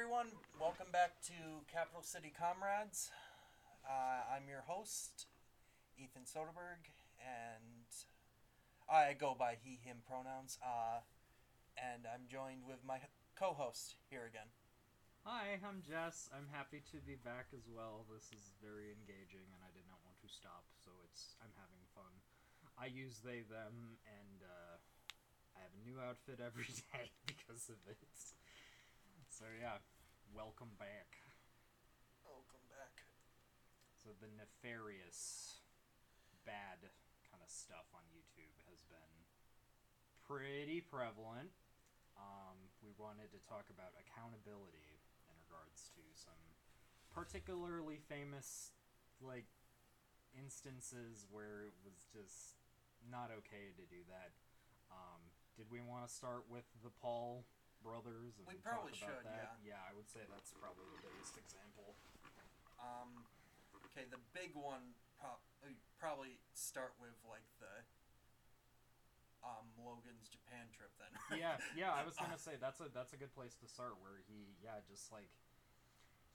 everyone. Welcome back to Capital City Comrades. Uh, I'm your host, Ethan Soderberg, and I go by he, him pronouns. Uh, and I'm joined with my co host here again. Hi, I'm Jess. I'm happy to be back as well. This is very engaging, and I did not want to stop, so it's I'm having fun. I use they them, and uh, I have a new outfit every day because of it. So yeah, welcome back. Welcome back. So the nefarious, bad kind of stuff on YouTube has been pretty prevalent. Um, we wanted to talk about accountability in regards to some particularly famous, like, instances where it was just not okay to do that. Um, did we want to start with the Paul brothers? And We probably about should, that? Yeah, I would say that's probably the biggest example. Um, okay, the big one pro- uh, probably start with like the um, Logan's Japan trip then. yeah, yeah. I was gonna say that's a that's a good place to start. Where he, yeah, just like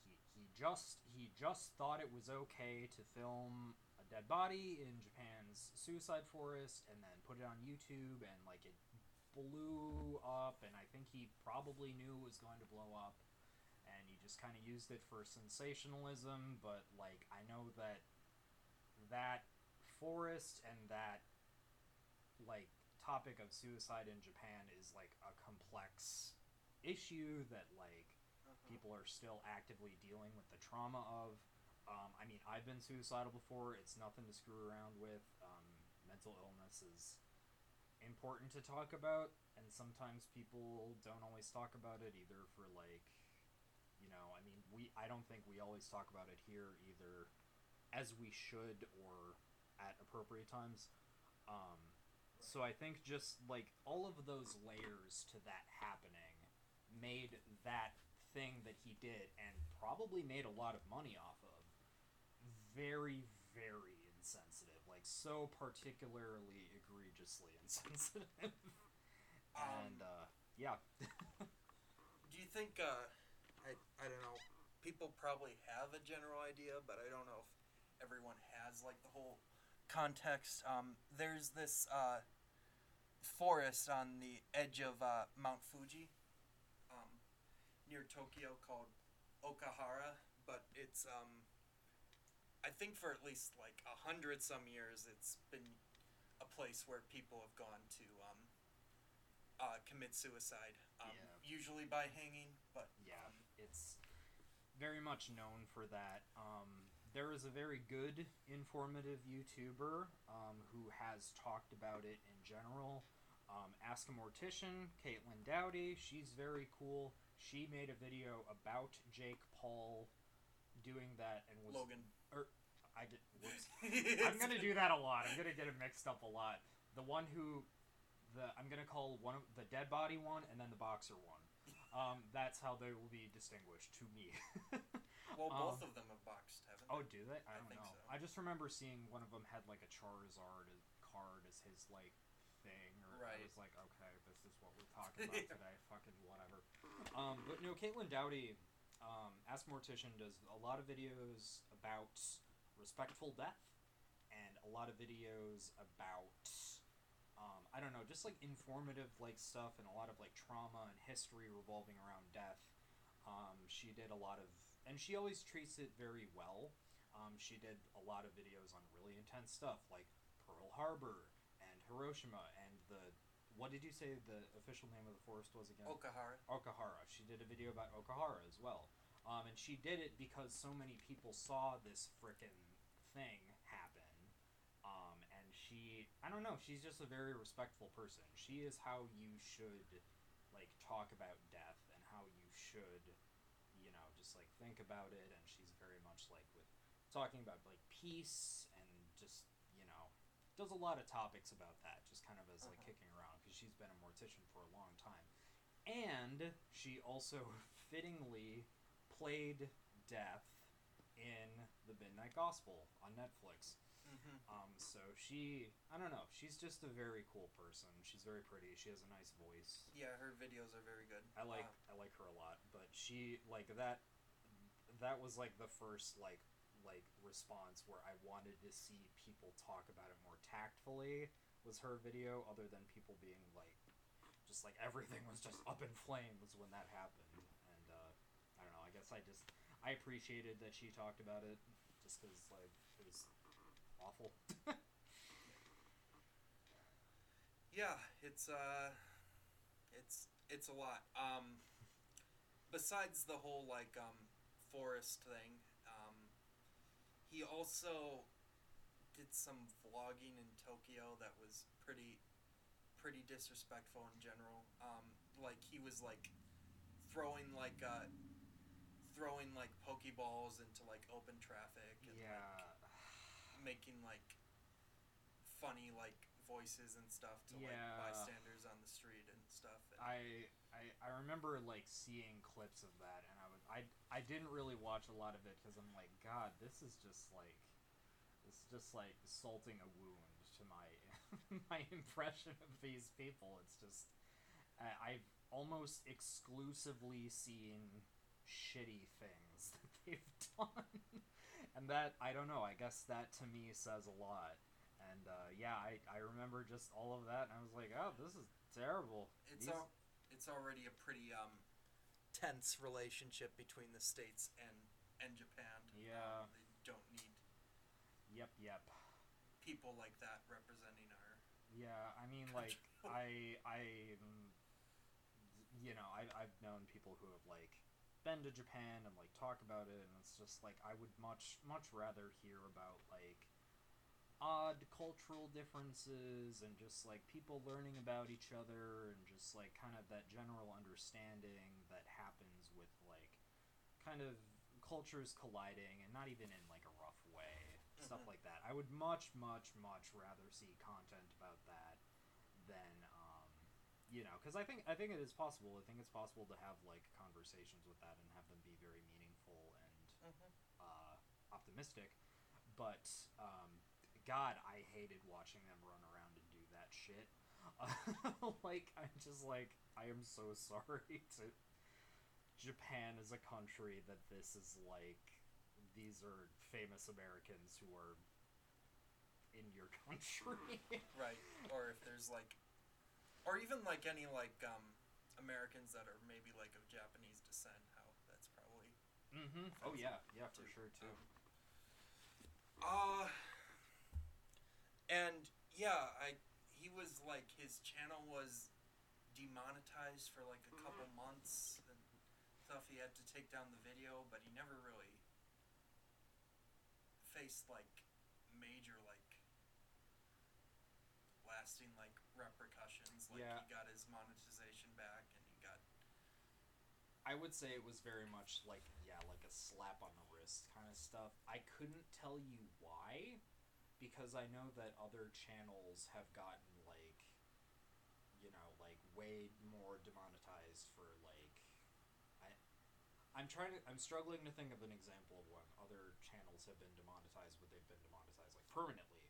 he he just he just thought it was okay to film a dead body in Japan's suicide forest and then put it on YouTube and like it blew up and I think he probably knew it was going to blow up and he just kind of used it for sensationalism but like I know that that forest and that like topic of suicide in Japan is like a complex issue that like Uh-huh. people are still actively dealing with the trauma of. Um, I mean, I've been suicidal before. It's nothing to screw around with. Um, mental illness is important to talk about, and sometimes people don't always talk about it either for like, you know, I mean, we I don't think we always talk about it here either, as we should or at appropriate times. Um, so I think just like all of those layers to that happening made that thing that he did and probably made a lot of money off of very very so particularly egregiously insensitive and uh, yeah Do you think, uh, I, I don't know, people probably have a general idea, but I don't know if everyone has, like, the whole context. Um, there's this, uh, forest on the edge of, uh, Mount Fuji, um, near Tokyo called Okahara, but it's, um, I think for at least, like, a hundred some years, it's been a place where people have gone to, um, uh, commit suicide. Um, Yeah. Usually by hanging, but yeah um, it's very much known for that um, there is a very good informative youtuber um, who has talked about it in general um, ask a mortician caitlin doughty she's very cool she made a video about jake paul doing that and was Logan. Or i did whoops. I'm gonna do that a lot. I'm gonna get it mixed up a lot. The one who the i'm gonna call one of the dead body one and then the boxer one. Um, that's how they will be distinguished to me. Well, Um, both of them have boxed, haven't oh do they? I I don't think know. so. i just remember seeing one of them had like a charizard card as his like thing or i was like okay this is what we're talking about today. Fucking whatever. Um, but no caitlin doughty um, ask mortician does a lot of videos about respectful death and a lot of videos about um, I don't know, just like informative like stuff and a lot of like trauma and history revolving around death. Um, she did a lot of, and she always treats it very well. Um, she did a lot of videos on really intense stuff like Pearl Harbor and Hiroshima and the, what did you say the official name of the forest was again? Okahara. Okahara. She did a video about Okahara as well. Um, and she did it because so many people saw this frickin' thing happen. Um, and she, I don't know, she's just a very respectful person. She is how you should, like, talk about death and how you should, you know, just, like, think about it. And she's very much, like, with talking about, like, peace and just, does a lot of topics about that, just kind of as, like, Uh-huh. kicking around, because she's been a mortician for a long time. And she also fittingly played death in the Midnight Gospel on Netflix. Mm-hmm. Um, so she, I don't know, she's just a very cool person. She's very pretty. She has a nice voice. Yeah, her videos are very good. I like Uh, I like her a lot, but she like that that was like the first like like response where I wanted to see people talk about it more tactfully was her video other than people being like just like everything was just up in flames when that happened and uh, I don't know I guess I just I appreciated that she talked about it just cuz like it was awful yeah, it's uh, it's it's a lot. Um, besides the whole like um forest thing, he also did some vlogging in Tokyo that was pretty pretty disrespectful in general. Um, like he was like throwing like uh throwing like pokeballs into like open traffic and yeah like making like funny like voices and stuff to like bystanders on the street and stuff. And I, I I remember like seeing clips of that, and I was I I didn't really watch a lot of it because I'm like, God, this is just like, it's just like salting a wound to my my impression of these people. It's just I, I've almost exclusively seen shitty things that they've done, and that I don't know. I guess that to me says a lot. And uh, yeah, I, I remember just all of that, and I was like, oh, this is terrible. it's These- al- it's already a pretty um tense relationship between the states and and Japan. Yeah. Um, they don't need Yep, yep. people like that representing our. Yeah, I mean, like, I, I, you know, I, I've known people who have like been to Japan and like talk about it, and it's just like I would much, much rather hear about like odd cultural differences and just like people learning about each other and just like kind of that general understanding that happens with like kind of cultures colliding and not even in like a rough way stuff Mhm. like that i would much much much rather see content about that than um you know because i think i think it is possible i think it's possible to have like conversations with that and have them be very meaningful and Mhm. uh, optimistic, but um, God, I hated watching them run around and do that shit. like I'm just like I am so sorry to Japan as a country that this is like these are famous Americans who are in your country. Right. Or if there's like, or even like any like um Americans that are maybe like of Japanese descent. How that's probably. mm-hmm. Oh yeah, yeah for sure too. Uh, and yeah, I he was like his channel was demonetized for like a mm-hmm. couple months and stuff. He had to take down the video, but he never really faced like major like lasting like repercussions. Like Yeah. he got his monetization back and he got I would say it was very much like yeah, like a slap on the wrist kind of stuff. I couldn't tell you why because I know that other channels have gotten like you know, like way more demonetized for like I I'm trying to I'm struggling to think of an example of when other channels have been demonetized but they've been demonetized like permanently.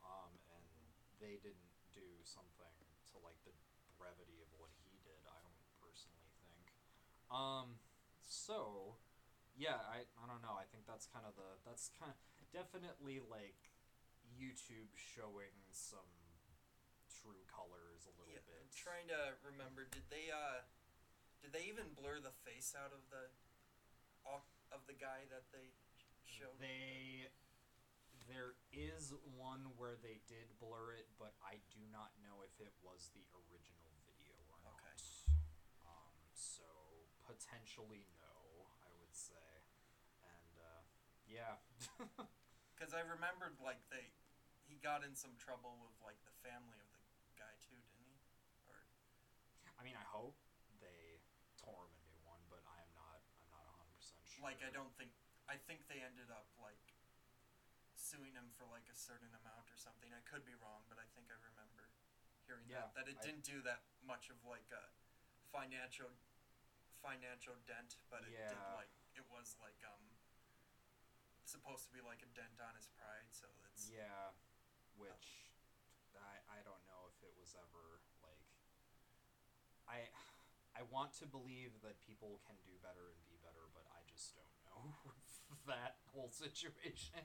Um and they didn't do something to like the brevity of what he did, I don't personally think. Um, so, yeah, I, I don't know. I think that's kind of the that's kind of definitely like YouTube showing some true colors a little yeah, bit. I'm trying to remember. Did they uh, did they even blur the face out of the, off of the guy that they sh- showed? They there is one where they did blur it, but I do not know if it was the original video or not. Okay. Um, so potentially no, I would say, and uh, yeah. Because I remembered like they, he got in some trouble with like the family of the guy too, didn't he? Or I mean, I hope they tore him a new one, but I am not. I'm not hundred percent sure. like I don't think I think they ended up like suing him for like a certain amount or something. I could be wrong, but I think I remember hearing Yeah, that that it I- didn't do that much of like a financial financial dent, but it did like it was like um supposed to be like a dent on his pride, so it's Yeah, which I I don't know if it was ever like I I want to believe that people can do better and be better, but I just don't know that whole situation.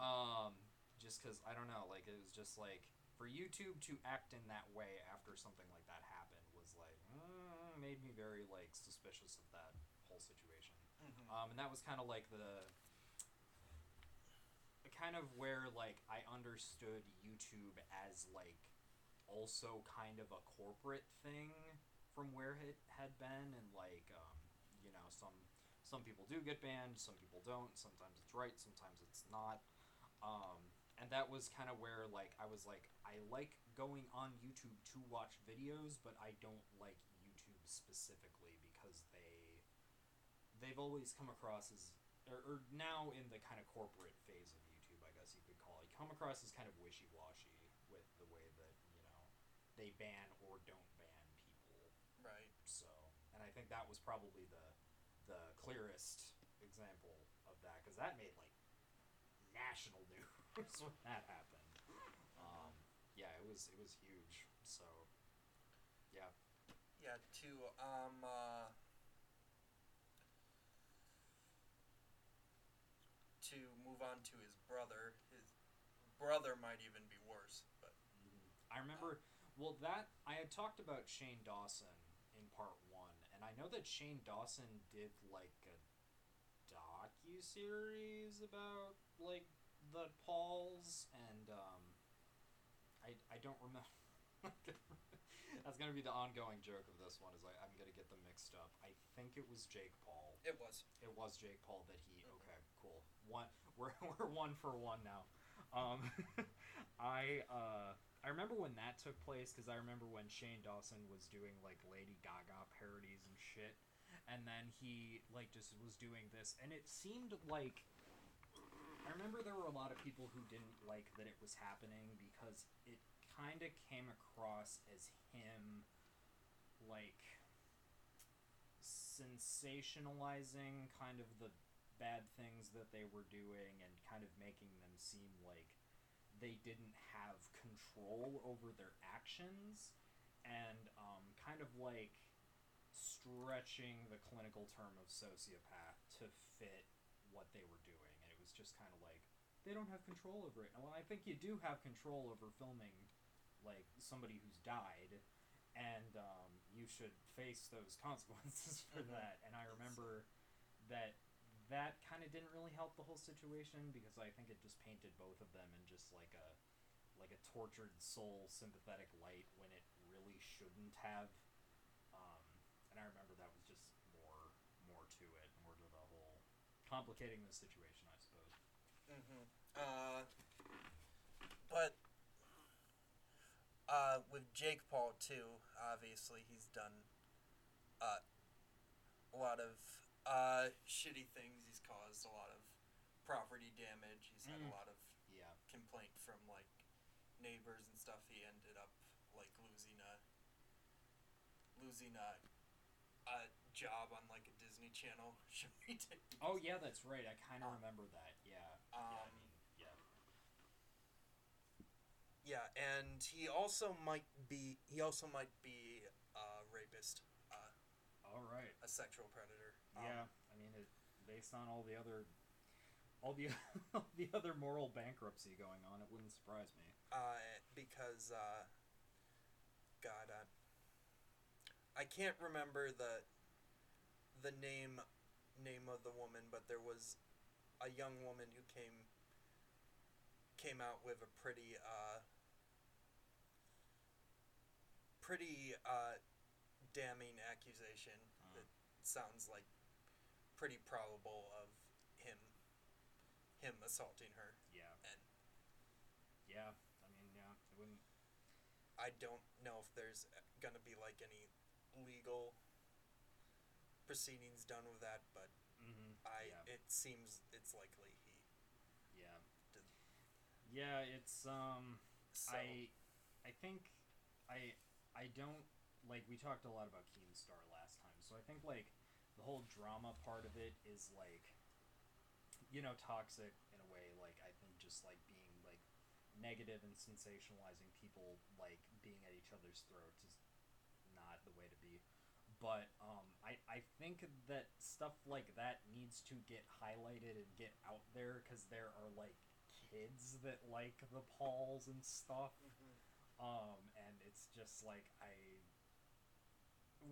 Um, just because I don't know, like it was just like for YouTube to act in that way after something like that happened was like uh, made me very like suspicious of that whole situation. Mhm. Um, and that was kind of like the kind of where like I understood YouTube as like also kind of a corporate thing from where it had been and like um, you know some some people do get banned some people don't sometimes it's right sometimes it's not. Um, and that was kind of where like I was like I like going on YouTube to watch videos but I don't like YouTube specifically because they they've always come across as or, or now in the kind of corporate phase of YouTube, I guess you could call it, come across as kind of wishy washy with the way that you know they ban or don't ban people. right. So, and I think that was probably the the clearest example of that because that made like national news when that happened. Um, yeah, it was it was huge. So, yeah, Yeah, to um uh, to move on to his brother. Brother might even be worse, but I remember. Well, that I had talked about Shane Dawson in part one, and I know that Shane Dawson did like a docu series about like the Pauls, and um, I I don't remember. That's gonna be the ongoing joke of this one. Is like I'm gonna get them mixed up. I think it was Jake Paul. it was. It was Jake Paul that he. Okay, cool. One. We're we're one for one now. Um, I uh I remember when that took place because I remember when Shane Dawson was doing like Lady Gaga parodies and shit, and then he like just was doing this, and it seemed like. I remember there were a lot of people who didn't like that it was happening because it kind of came across as him like sensationalizing kind of the bad things that they were doing and kind of making them seem like they didn't have control over their actions and um, kind of like stretching the clinical term of sociopath to fit what they were doing. And it was just kind of like they don't have control over it. And well i think you do have control over filming like somebody who's died and um, you should face those consequences for that. And i remember that that kind of didn't really help the whole situation because I think it just painted both of them in just like a like a tortured soul sympathetic light when it really shouldn't have. Um, and I remember that was just more more to it, more to the whole complicating the situation, I suppose. Mm-hmm. Uh, but uh, with Jake Paul too, obviously he's done uh, a lot of uh, shitty things. He's caused a lot of property damage. He's had Mm. a lot of Yeah. complaint from like neighbors and stuff. He ended up like losing a losing a, a job on like a Disney Channel show. Oh yeah, that's right. I kind of Um, remember that. Yeah. yeah. I Um, mean, yeah. Yeah, and he also might be he also might be a rapist, uh, All right. a sexual predator. Um, Yeah, I mean, it, based on all the other, all the all the other moral bankruptcy going on, it wouldn't surprise me. Uh, because uh, God, uh, I can't remember the the name name of the woman, but there was a young woman who came came out with a pretty uh, pretty uh, damning accusation Uh. that sounds like pretty probable of him him assaulting her Yeah, and yeah. I mean, yeah, it wouldn't. I don't know if there's gonna be like any legal proceedings done with that, but Mm-hmm. I yeah, it seems it's likely he. yeah, did- yeah. It's um. So, I, I think, I, I don't like. We talked a lot about Keemstar last time, so I think like the whole drama part of it is like you know toxic in a way. Like I think just like being like negative and sensationalizing people like being at each other's throats is not the way to be. But um, I I think that stuff like that needs to get highlighted and get out there because there are like kids that like the Pauls and stuff. Um, and it's just like I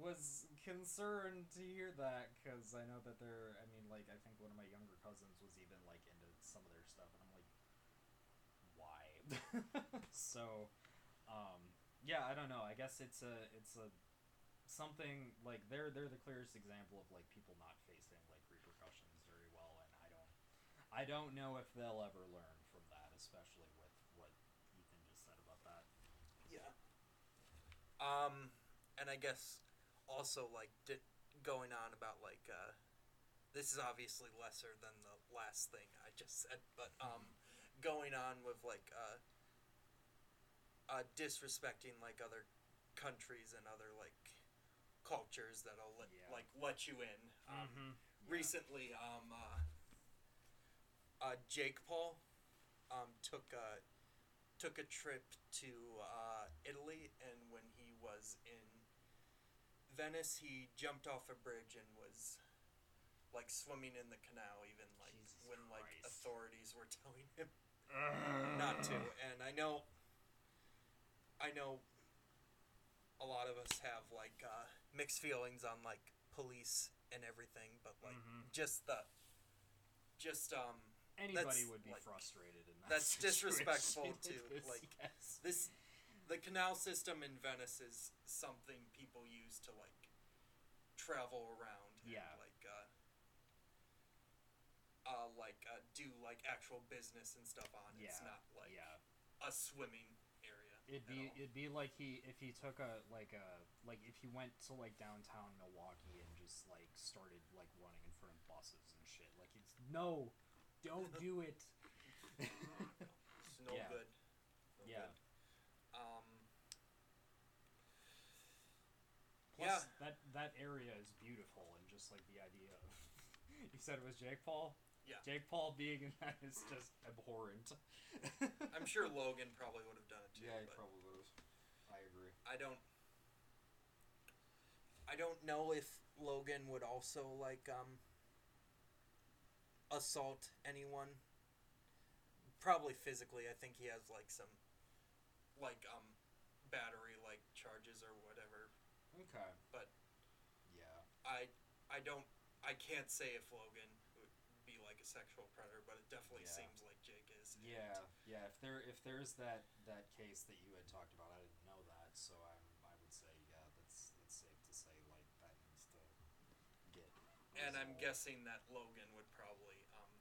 was concerned to hear that because I know that they're. I mean, like I think one of my younger cousins was even like into some of their stuff, and I'm like, why? so, um, yeah, I don't know. I guess it's a it's a something like they're they're the clearest example of like people not facing like repercussions very well, and I don't I don't know if they'll ever learn from that, especially with what Ethan just said about that. Yeah. Um, and I guess also like di- going on about like uh, this is obviously lesser than the last thing I just said, but um, going on with like uh, uh, disrespecting like other countries and other like cultures that'll let Yeah. like let you in. Um, Mhm. recently um uh, uh Jake Paul um took a took a trip to uh Italy and when he was in Venice he jumped off a bridge and was like swimming in the canal even like Jesus when like Christ. authorities were telling him not to and I know I know a lot of us have like uh, mixed feelings on like police and everything but like Mhm. just the just um Anybody would be like- frustrated in that. that's disrespectful situation, to, because, like, yes. this the canal system in Venice is something people use to like travel around and Yeah. like uh uh like uh, do like actual business and stuff on Yeah. it's not like yeah. a swimming area It'd be it'd be like he if he took a like a like if he went to like downtown Milwaukee and just like started like running in front of buses and shit. Like it's no, don't do it. it's no yeah. good No yeah. good. Plus, Yeah. that that area is beautiful, and just like the idea of you said it was Jake Paul. Yeah. Jake Paul being in that is just abhorrent. I'm sure Logan probably would have done it too Yeah, he probably would have. I agree. I don't. I don't know if Logan would also like um assault anyone. Probably physically. I think he has like some like um battery like charges or whatever. Okay. But- yeah, I I don't I can't say if Logan would be like a sexual predator, but it definitely Yeah. seems like Jake is. and- yeah, yeah. If there if there's that that case that you had talked about, I didn't know that, so I'm I would say yeah, that's that's safe to say like that needs to get. And I'm guessing that Logan would probably um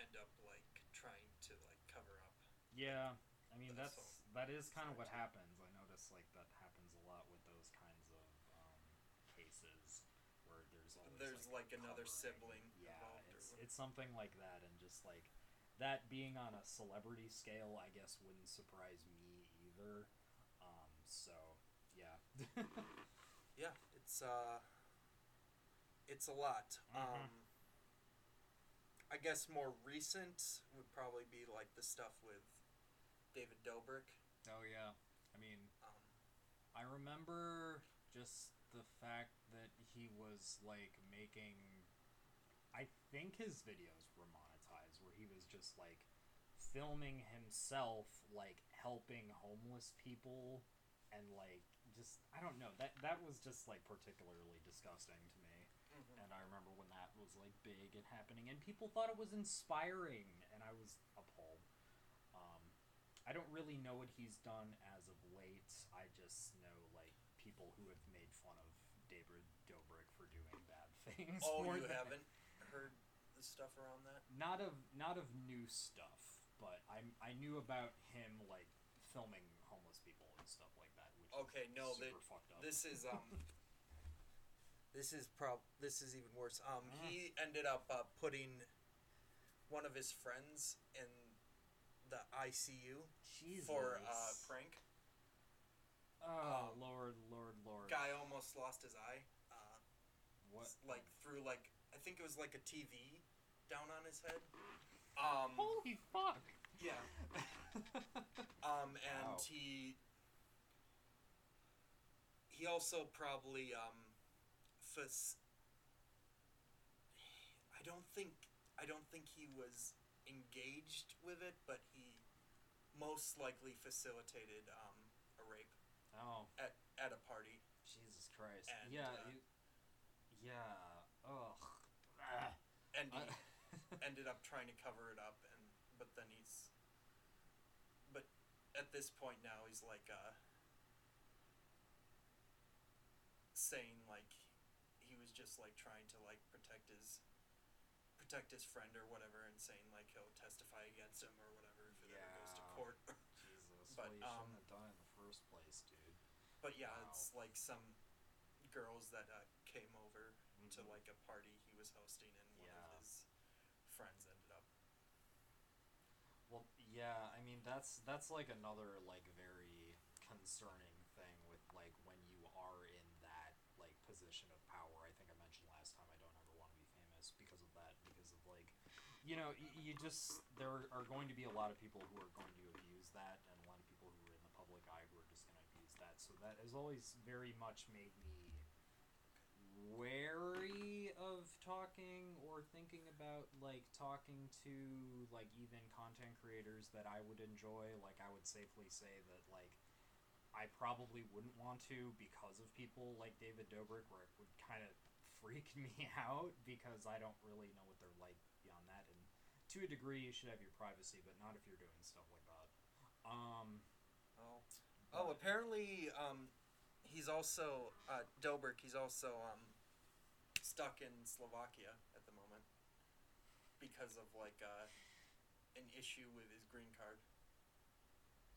end up like trying to like cover up. Yeah, I mean That's that's that is kind of what happens. I noticed like that happens a lot with those kinds of um, cases where there's There's like another sibling Yeah, it's it's something like that, and just like that being on a celebrity scale, I guess wouldn't surprise me either. Um, so yeah, Yeah, it's uh it's a lot. Mhm. Um I guess more recent would probably be like the stuff with David Dobrik. oh yeah. I mean, Um I remember just the fact that he was like making I think his videos were monetized where he was just like filming himself like helping homeless people and like just I don't know that that was just like particularly disgusting to me and I remember when that was like big and happening and people thought it was inspiring and I was appalled um I don't really know what he's done as of late. I just know like people who have made fun of David Dobrik for doing bad things. Oh, you than- haven't heard the stuff around that? Not of not of new stuff, but I I knew about him like filming homeless people and stuff like that. Which Okay, no, super that- fucked up. This is um This is prob this is even worse. Um Mm. he ended up uh, putting one of his friends in the ICU Jesus. for uh prank. Oh um, Lord, Lord, Lord. Guy almost lost his eye. What? like through like I think it was like a TV down on his head. Um, Holy fuck! yeah. Um, and Wow. he he also probably um, fac- I don't think I don't think he was engaged with it, but he most likely facilitated um, a rape oh, at, at a party. Jesus Christ. And, yeah, uh, it- yeah. Ugh. And he I- ended up trying to cover it up, and but then he's but at this point now he's like uh, saying like he was just like trying to like protect his protect his friend or whatever, and saying like he'll testify against him or whatever if it ever goes to Yeah. court. Jesus, But, well, you um, shouldn't have done it in the first place, dude. but yeah, Wow. it's like some girls that uh, came over to like a party he was hosting, and one Yeah. of his friends ended up. Well, yeah, I mean that's that's like another like very concerning thing with like when you are in that like position of power. I think I mentioned last time I don't ever want to be famous because of that because of like you know y- you just there are going to be a lot of people who are going to abuse that and a lot of people who are in the public eye who are just going to abuse that. So that has always very much made me wary of talking or thinking about like talking to like even content creators that I would enjoy. Like I would safely say that like I probably wouldn't want to because of people like David Dobrik, where it would kind of freak me out because I don't really know what they're like beyond that. And to a degree, you should have your privacy, but not if you're doing stuff like that. Um, Oh, oh, apparently, um, he's also uh, Dobrik. He's also um, stuck in Slovakia at the moment because of like uh, an issue with his green card.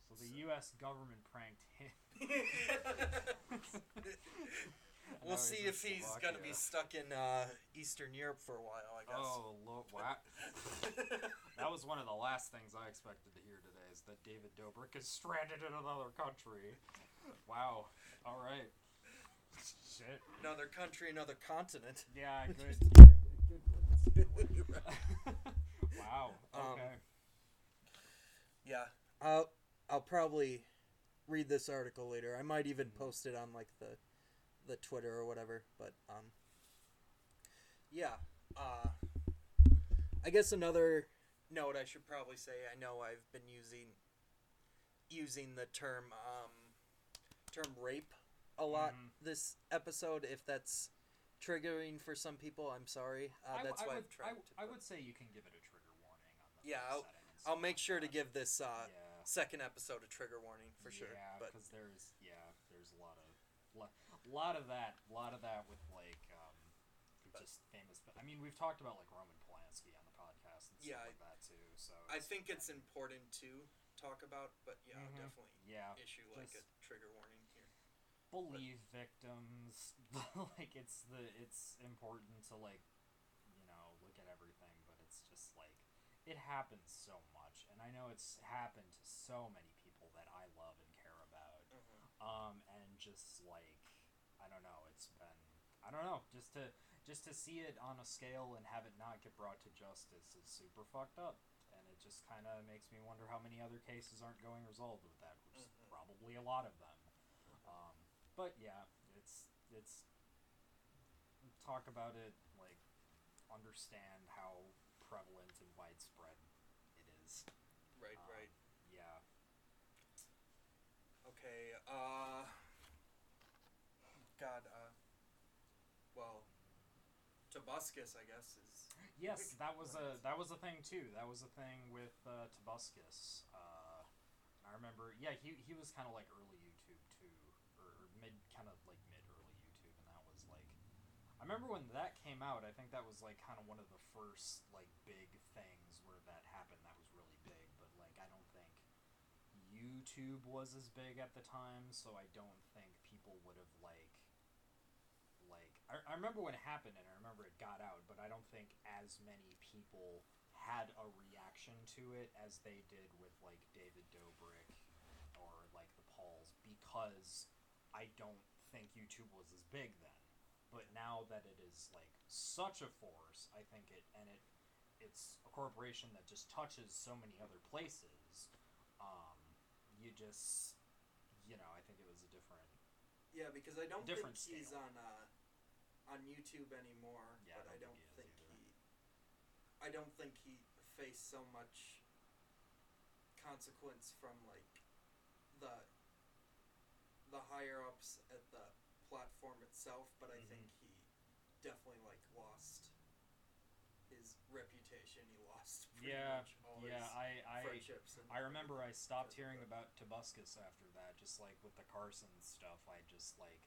so the So- U.S. government pranked him. We'll see if he's gonna be stuck in uh, Eastern Europe for a while. I guess. Oh, lo- wow. That was one of the last things I expected to hear today is that David Dobrik is stranded in another country. Wow. All right. Shit. another country, another continent. Yeah, good. wow. Um, Okay. Yeah, I'll I'll probably read this article later. I might even post it on like the the Twitter or whatever. But um, yeah. Uh, I guess another note I should probably say. I know I've been using using the term um, term rape a lot Mhm. this episode. If that's triggering for some people, I'm sorry. Uh, I, that's I why would, I've tried I, to. I would say you can give it a trigger warning on the Yeah, and I'll make sure to give this uh, yeah. second episode a trigger warning for sure. Yeah, But because there's yeah, there's a lot of lo- lot of that, a lot of that with like um, But- just famous. But I mean, we've talked about like Roman Polanski on the podcast and stuff Yeah, like that too. So I think it's important to talk about. But yeah, Mhm. definitely yeah. issue like a trigger warning here. Believe victims, like it's the it's important to like you know look at everything, but it's just like it happens so much, and I know it's happened to so many people that I love and care about. um and just like i don't know it's been i don't know just to just to see it on a scale and have it not get brought to justice is super fucked up just kind of makes me wonder how many other cases aren't going resolved with that which is Mhm. probably a lot of them um but yeah it's it's talk about it like understand how prevalent and widespread it is Right, Um, right. yeah Okay. Uh. God. Uh. Well, Tobuscus, I guess, is. Yes, that was a that was a thing too. That was a thing with uh, Tobuscus. Uh, I remember, yeah, he he was kind of like early YouTube too, or, mid, kind of like mid early YouTube, and that was like, I remember when that came out. I think that was like kind of one of the first like big things where that happened. That was really big, but like I don't think YouTube was as big at the time, so I don't think people would have like I, I remember when it happened and I remember it got out, but I don't think as many people had a reaction to it as they did with like David Dobrik or like the Pauls because I don't think YouTube was as big then. But now that it is like such a force, I think it and it it's a corporation that just touches so many other places. Um, you just, you know, I think it was a different. Yeah, because I don't think he's on uh, on YouTube anymore. Yeah, but I I don't don't think think he is he. I don't think he faced so much consequence from like the the higher ups at the platform itself, but I Mhm. think he definitely like lost his reputation. He lost pretty Yeah, much all Yeah, his I, I. And I remember I stopped hearing about Tobuscus after that, just like with the Carson stuff. I just like,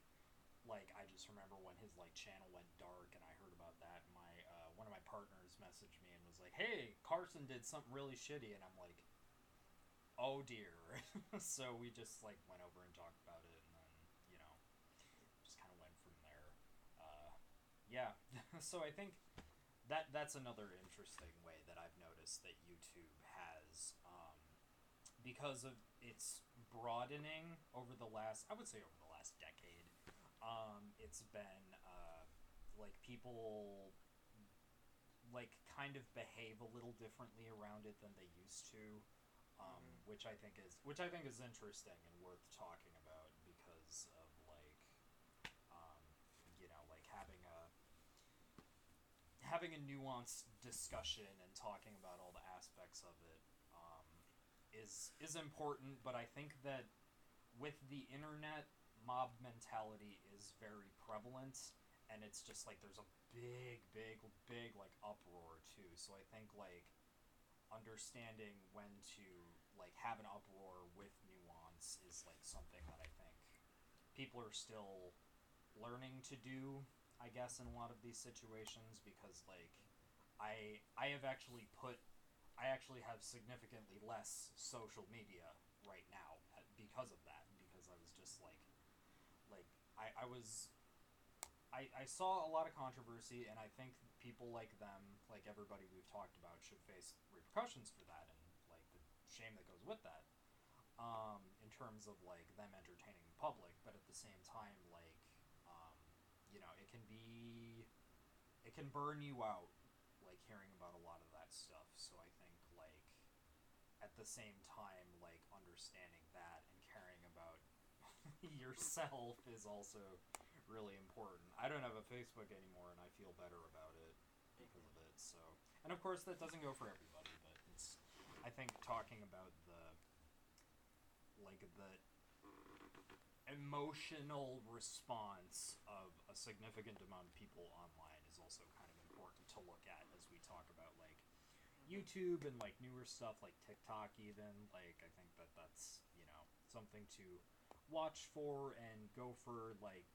like I just remember when his like channel went dark, and I heard about that. And My uh, one of my partners messaged me and was like, "Hey, Carson did something really shitty," and I'm like, "Oh dear." so we just like went over and talked about it, and then you know, just kind of went from there. Uh, yeah. so I think that that's another interesting way that I've noticed that YouTube has, um, because of its broadening over the last, I would say over the last decade. Um, it's been uh, like people like kind of behave a little differently around it than they used to, um, Mhm. which I think is which I think is interesting and worth talking about because of like, um, you know, like having a having a nuanced discussion and talking about all the aspects of it um, is is important. But I think that with the internet, mob mentality is very prevalent, and it's just like there's a big, big, big like uproar too. So I think like understanding when to like have an uproar with nuance is like something that I think people are still learning to do I guess in a lot of these situations because like I I have actually put I actually have significantly less social media right now because of that because I was just like like I, I was I, I saw a lot of controversy and I think people like them like everybody we've talked about should face repercussions for that and like the shame that goes with that um, in terms of like them entertaining the public but at the same time like um, you know it can be it can burn you out like hearing about a lot of that stuff. So i think like at the same time like understanding that yourself is also really important. I don't have a facebook anymore and i feel better about it because of it so. And of course that doesn't go for everybody but it's i think talking about the like the emotional response of a significant amount of people online is also kind of important to look at as we talk about like YouTube and like newer stuff like TikTok even. Like I think that that's you know something to watch for and go for like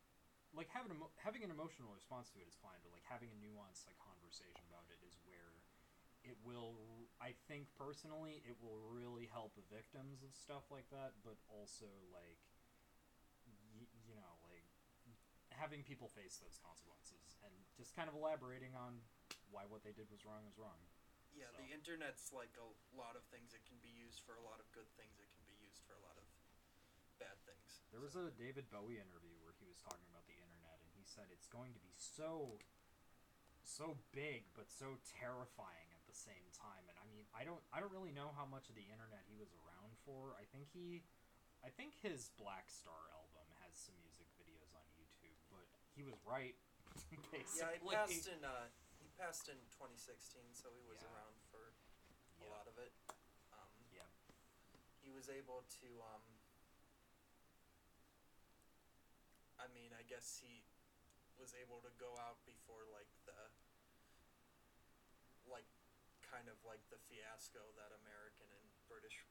like having emo- having an emotional response to it is fine but like having a nuanced like conversation about it is where it will i think personally it will really help victims of stuff like that but also like y- you know like having people face those consequences and just kind of elaborating on why what they did was wrong was wrong Yeah, So. the internet's like a lot of things. It can be used for a lot of good things. It can be used for a lot of bad things. There was a David Bowie interview where he was talking about the internet, and he said it's going to be so, so big but so terrifying at the same time. And I mean, I don't, I don't really know how much of the internet he was around for. I think he, I think his Blackstar album has some music videos on YouTube, but he was right. Yeah, he passed in uh, he passed in 2016, so he was Yeah. around for a Yeah. lot of it. Um, Yeah. he was able to. Um, I mean, I guess he was able to go out before like the like kind of like the fiasco that American and British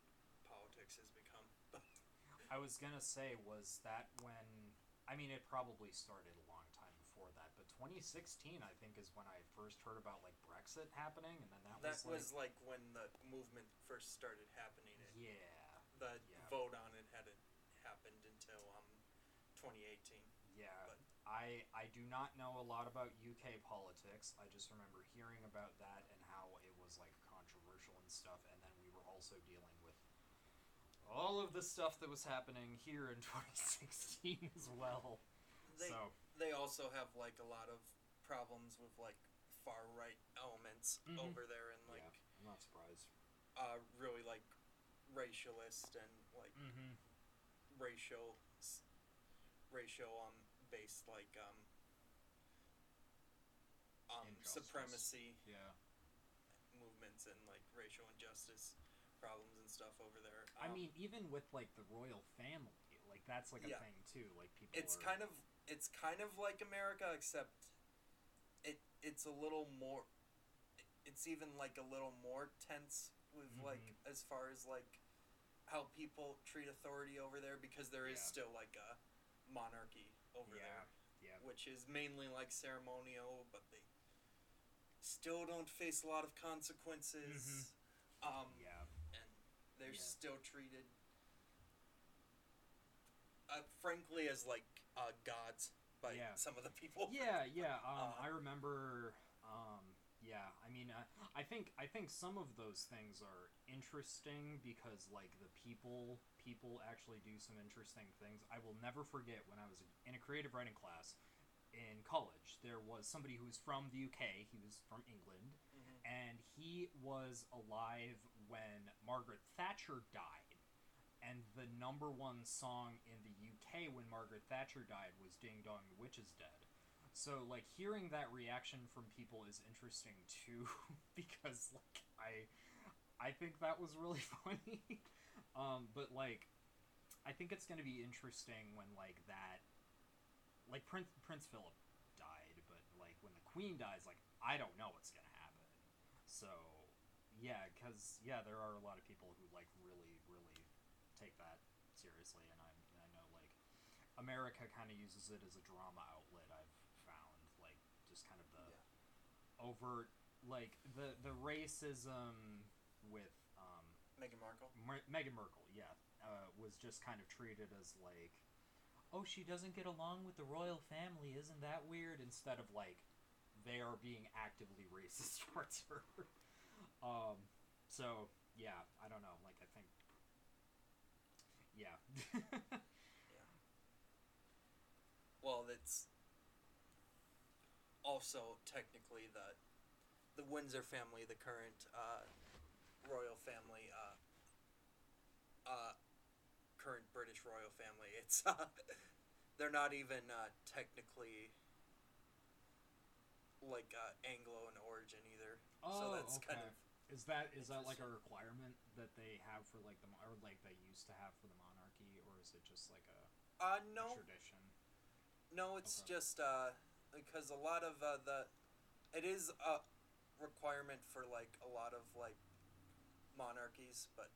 politics has become. I was gonna say, was that when? I mean, it probably started a long time before that, but 2016, I think, is when I first heard about like Brexit happening, and then that, that was, was like when the movement first started happening. It, yeah, the Yeah. vote on it hadn't happened until um 2018. Yeah. But- I I do not know a lot about UK politics. I just remember hearing about that and how it was like controversial and stuff, and then we were also dealing with all of the stuff that was happening here in 2016 as well. They so they also have like a lot of problems with like far right elements Mhm. over there and like yeah, I'm not surprised. uh, really like racialist and like Mm-hmm. racial s- racial um based like um um Injustice. supremacy Yeah. movements and like racial injustice problems and stuff over there. I Um, mean, even with like the royal family, like that's like a Yeah. thing too. Like people. it's are, kind of it's kind of like America except it it's a little more it's even like a little more tense with like Mhm. as far as like how people treat authority over there because there is Yeah. still like a monarchy over Yeah. there Yeah. which is mainly like ceremonial but they still don't face a lot of consequences um Yeah. and they're Yeah. still treated uh, frankly as like uh, gods by Yeah. some of the people Yeah, yeah. Um, Uh, I remember. Um, yeah, I mean, uh, I think I think some of those things are interesting because like the people people actually do some interesting things. I will never forget when I was in a creative writing class in college. There was somebody who was from the UK. He was from England, Mhm. and he was alive when Margaret Thatcher died. And the number one song in the UK when Margaret Thatcher died was Ding Dong the Witch is Dead. So like hearing that reaction from people is interesting too because like I I think that was really funny. um but like I think it's going to be interesting when like that like Prince Prince Philip died, but like when the queen dies like I don't know what's going to happen. So yeah, cuz yeah, there are a lot of people who like really really take that seriously and I I know like America kind of uses it as a drama outlet I've found like just kind of the Yeah. Overt like the the racism with um Meghan Markle Mer- Meghan Merkel, yeah, uh, was just kind of treated as like, oh, she doesn't get along with the royal family, isn't that weird? Instead of like, they are being actively racist towards her. um, so yeah, I don't know. Like, I think, yeah, well that's also technically the the Windsor family the current uh, royal family uh, uh, current British royal family it's uh, they're not even uh, technically like uh, Anglo in origin either so Oh, that's kind okay. of is that is that like a requirement that they have for like the or like they used to have for the monarchy, or is it just like a, uh, a no tradition? No, it's Okay. just uh, because a lot of uh, the it is a requirement for like a lot of like monarchies, but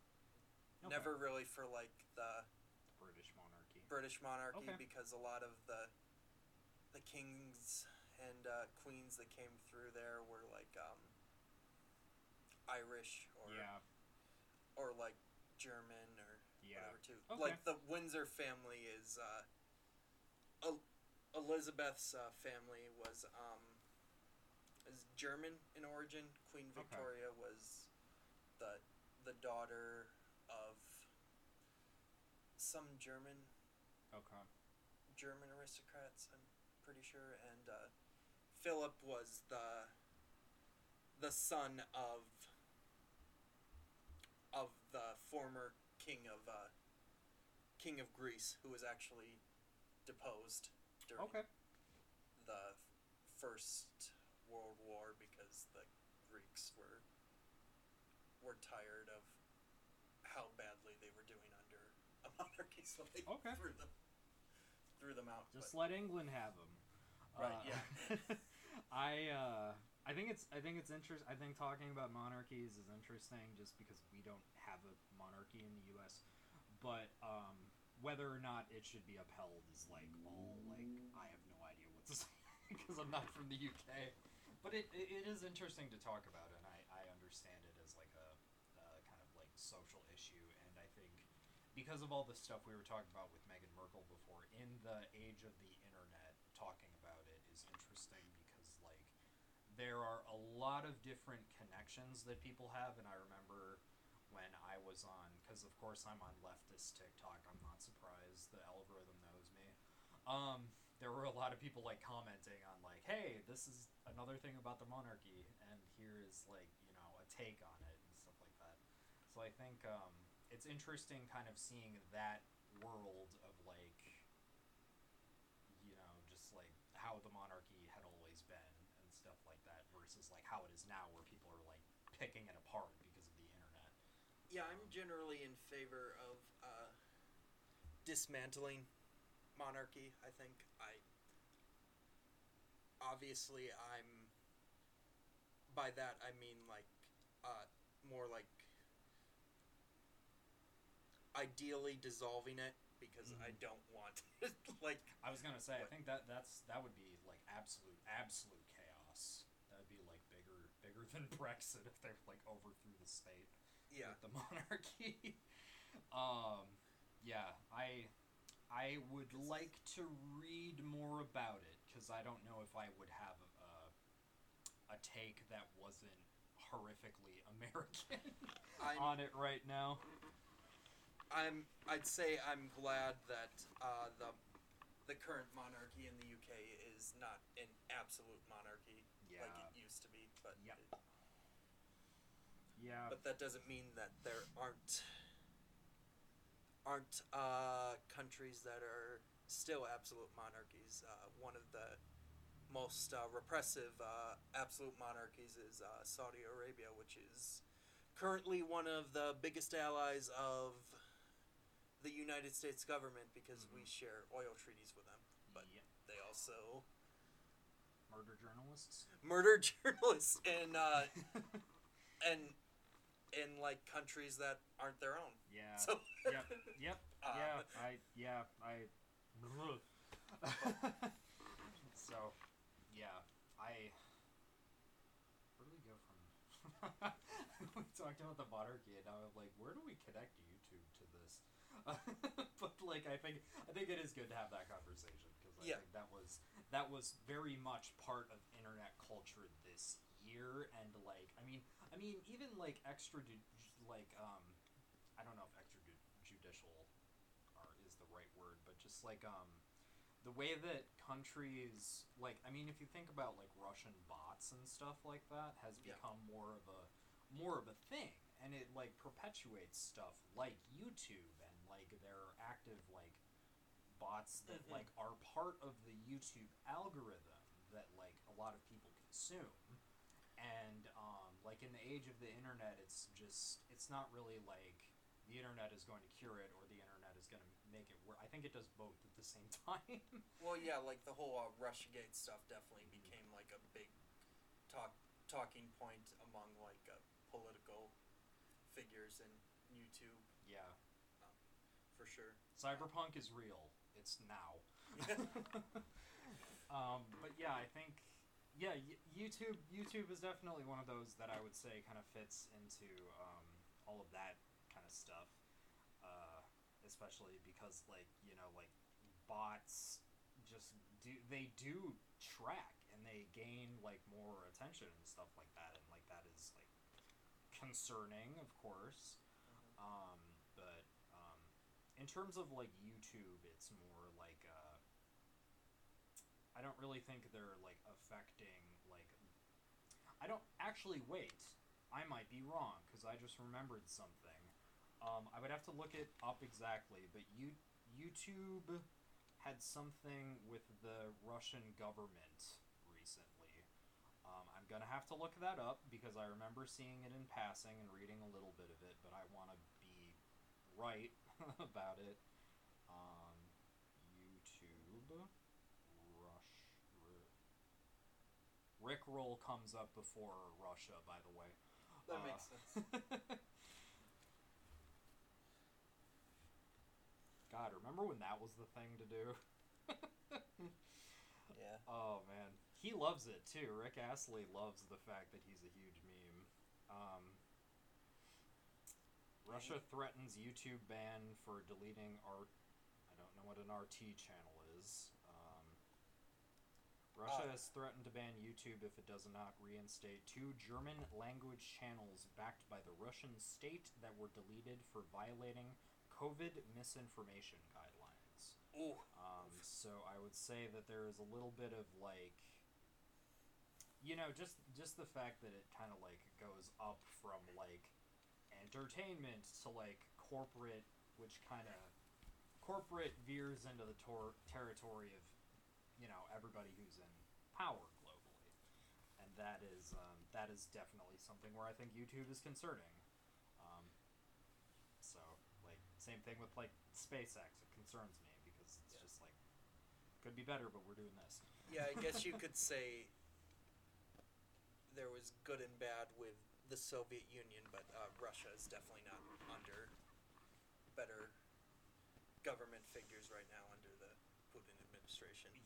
Okay. never really for like the The British monarchy. British monarchy Okay. because a lot of the the kings and uh, queens that came through there were like um, Irish or yeah, or like German or yeah. whatever too. Okay. Like the Windsor family is uh, El- Elizabeth's uh, family was um, is German in origin. Queen Okay. Victoria was the the daughter of some German Okay. German aristocrats. I'm pretty sure, and uh, Philip was the the son of of the former king of uh, king of Greece, who was actually deposed during Okay. the First World War because the Greeks were were tired of how badly they were doing under a monarchy, so they Okay. threw them threw them out. Just but- let England have them. Right, yeah. I uh, I think it's I think it's interest. I think talking about monarchies is interesting just because we don't have a monarchy in the U.S. But um, whether or not it should be upheld is like all like I have no idea what to say because I'm not from the UK. But it, it, is interesting to talk about, and I, I understand it as like a uh, kind of like social issue. And I think because of all the stuff we were talking about with Meghan Merkel before, in the age of the internet, talking about it is interesting because like there are a lot of different connections that people have, and I remember when I was on, because of course I'm on leftist TikTok. I'm not surprised the algorithm knows me. Um, there were a lot of people like commenting on like, "Hey, this is another thing about the monarchy, and here is like you know a take on it and stuff like that. So I think um, it's interesting, kind of seeing that world of like, you know, just like how the monarchy had always been and stuff like that, versus like how it is now, where people are like picking it apart because of the internet. Yeah, I'm generally in favor of uh, dismantling monarchy. I think I obviously I'm by that I mean like uh, more like ideally dissolving it because I Mhm. don't want like I was gonna say, I think that that's that would be like absolute absolute chaos. That would be like bigger bigger than Brexit if they like overthrew the state. Yeah with the monarchy. um, yeah, I I would like to read more about it because I don't know if I would have a, a take that wasn't horrifically American I'm on it right now. I'm I'd say I'm glad that uh, the the current monarchy in the UK is not an absolute monarchy Yeah, like it used to be, but Yep. it- yeah, but that doesn't mean that there aren't aren't uh, countries that are still absolute monarchies. Uh, one of the most uh, repressive uh, absolute monarchies is uh, Saudi Arabia, which is currently one of the biggest allies of the United States government because we Mhm. share oil treaties with them. but- Yep. They also murder journalists. murder journalists in uh, and in like countries that aren't their own. yeah. So yep. Yep. Uh, yeah. I. Yeah. I. so, yeah. I. Where do we go from? we talked about the monarchy, and now I'm like, where do we connect YouTube to this? but like, I think I think it is good to have that conversation because I Yeah. think that was that was very much part of internet culture this year, and like, I mean, I mean, even like extra, like, um, I don't know if extrajudicial are, is the right word, but just like um, the way that countries like I mean, if you think about like Russian bots and stuff like that, has Yeah. become more of a more of a thing, and it like perpetuates stuff like YouTube and like their active like bots that Mhm. like are part of the YouTube algorithm that like a lot of people consume and um, like in the age of the internet it's just it's not really like the internet is going to cure it or the internet is going to make it work i think it does both at the same time. Well, yeah, like the whole uh, Russiagate stuff definitely became like a big talk talking point among like uh, political figures in YouTube. Yeah. For sure. cyberpunk is real. It's now. Um, but yeah i think yeah youtube youtube is definitely one of those that i would say kind of fits into um, all of that kind of stuff. Uh, especially because like you know like bots just do they do track and they gain like more attention and stuff like that and like that is like concerning of course. Um, but um, in terms of like YouTube, it's more like uh, I don't really think they're like affecting like I don't actually wait. I might be wrong because I just remembered something. Um, I would have to look it up exactly, but you YouTube had something with the Russian government recently. Um, I'm gonna have to look that up because I remember seeing it in passing and reading a little bit of it, but I want to be right about it. Um, YouTube Rush Rickroll comes up before Russia, by the way. That Uh, makes sense. God, remember when that was the thing to do? Yeah. Oh man, he loves it too. Rick Astley loves the fact that he's a huge meme. Um, Russia threatens YouTube ban for deleting RT. I don't know what an RT channel is. Russia Uh. has threatened to ban YouTube if it does not reinstate two German language channels backed by the Russian state that were deleted for violating COVID misinformation guidelines. Ooh. Um, so I would say that there is a little bit of like, you know, just just the fact that it kind of like goes up from like entertainment to like corporate, which kind of corporate veers into the tor- territory of you know everybody who's in power globally, and that is um, that is definitely something where I think YouTube is concerning. Um, so like same thing with like SpaceX, it concerns me because it's Yeah. just like could be better, but we're doing this. Yeah, I guess you could say there was good and bad with the Soviet Union, but uh, Russia is definitely not under better government figures right now under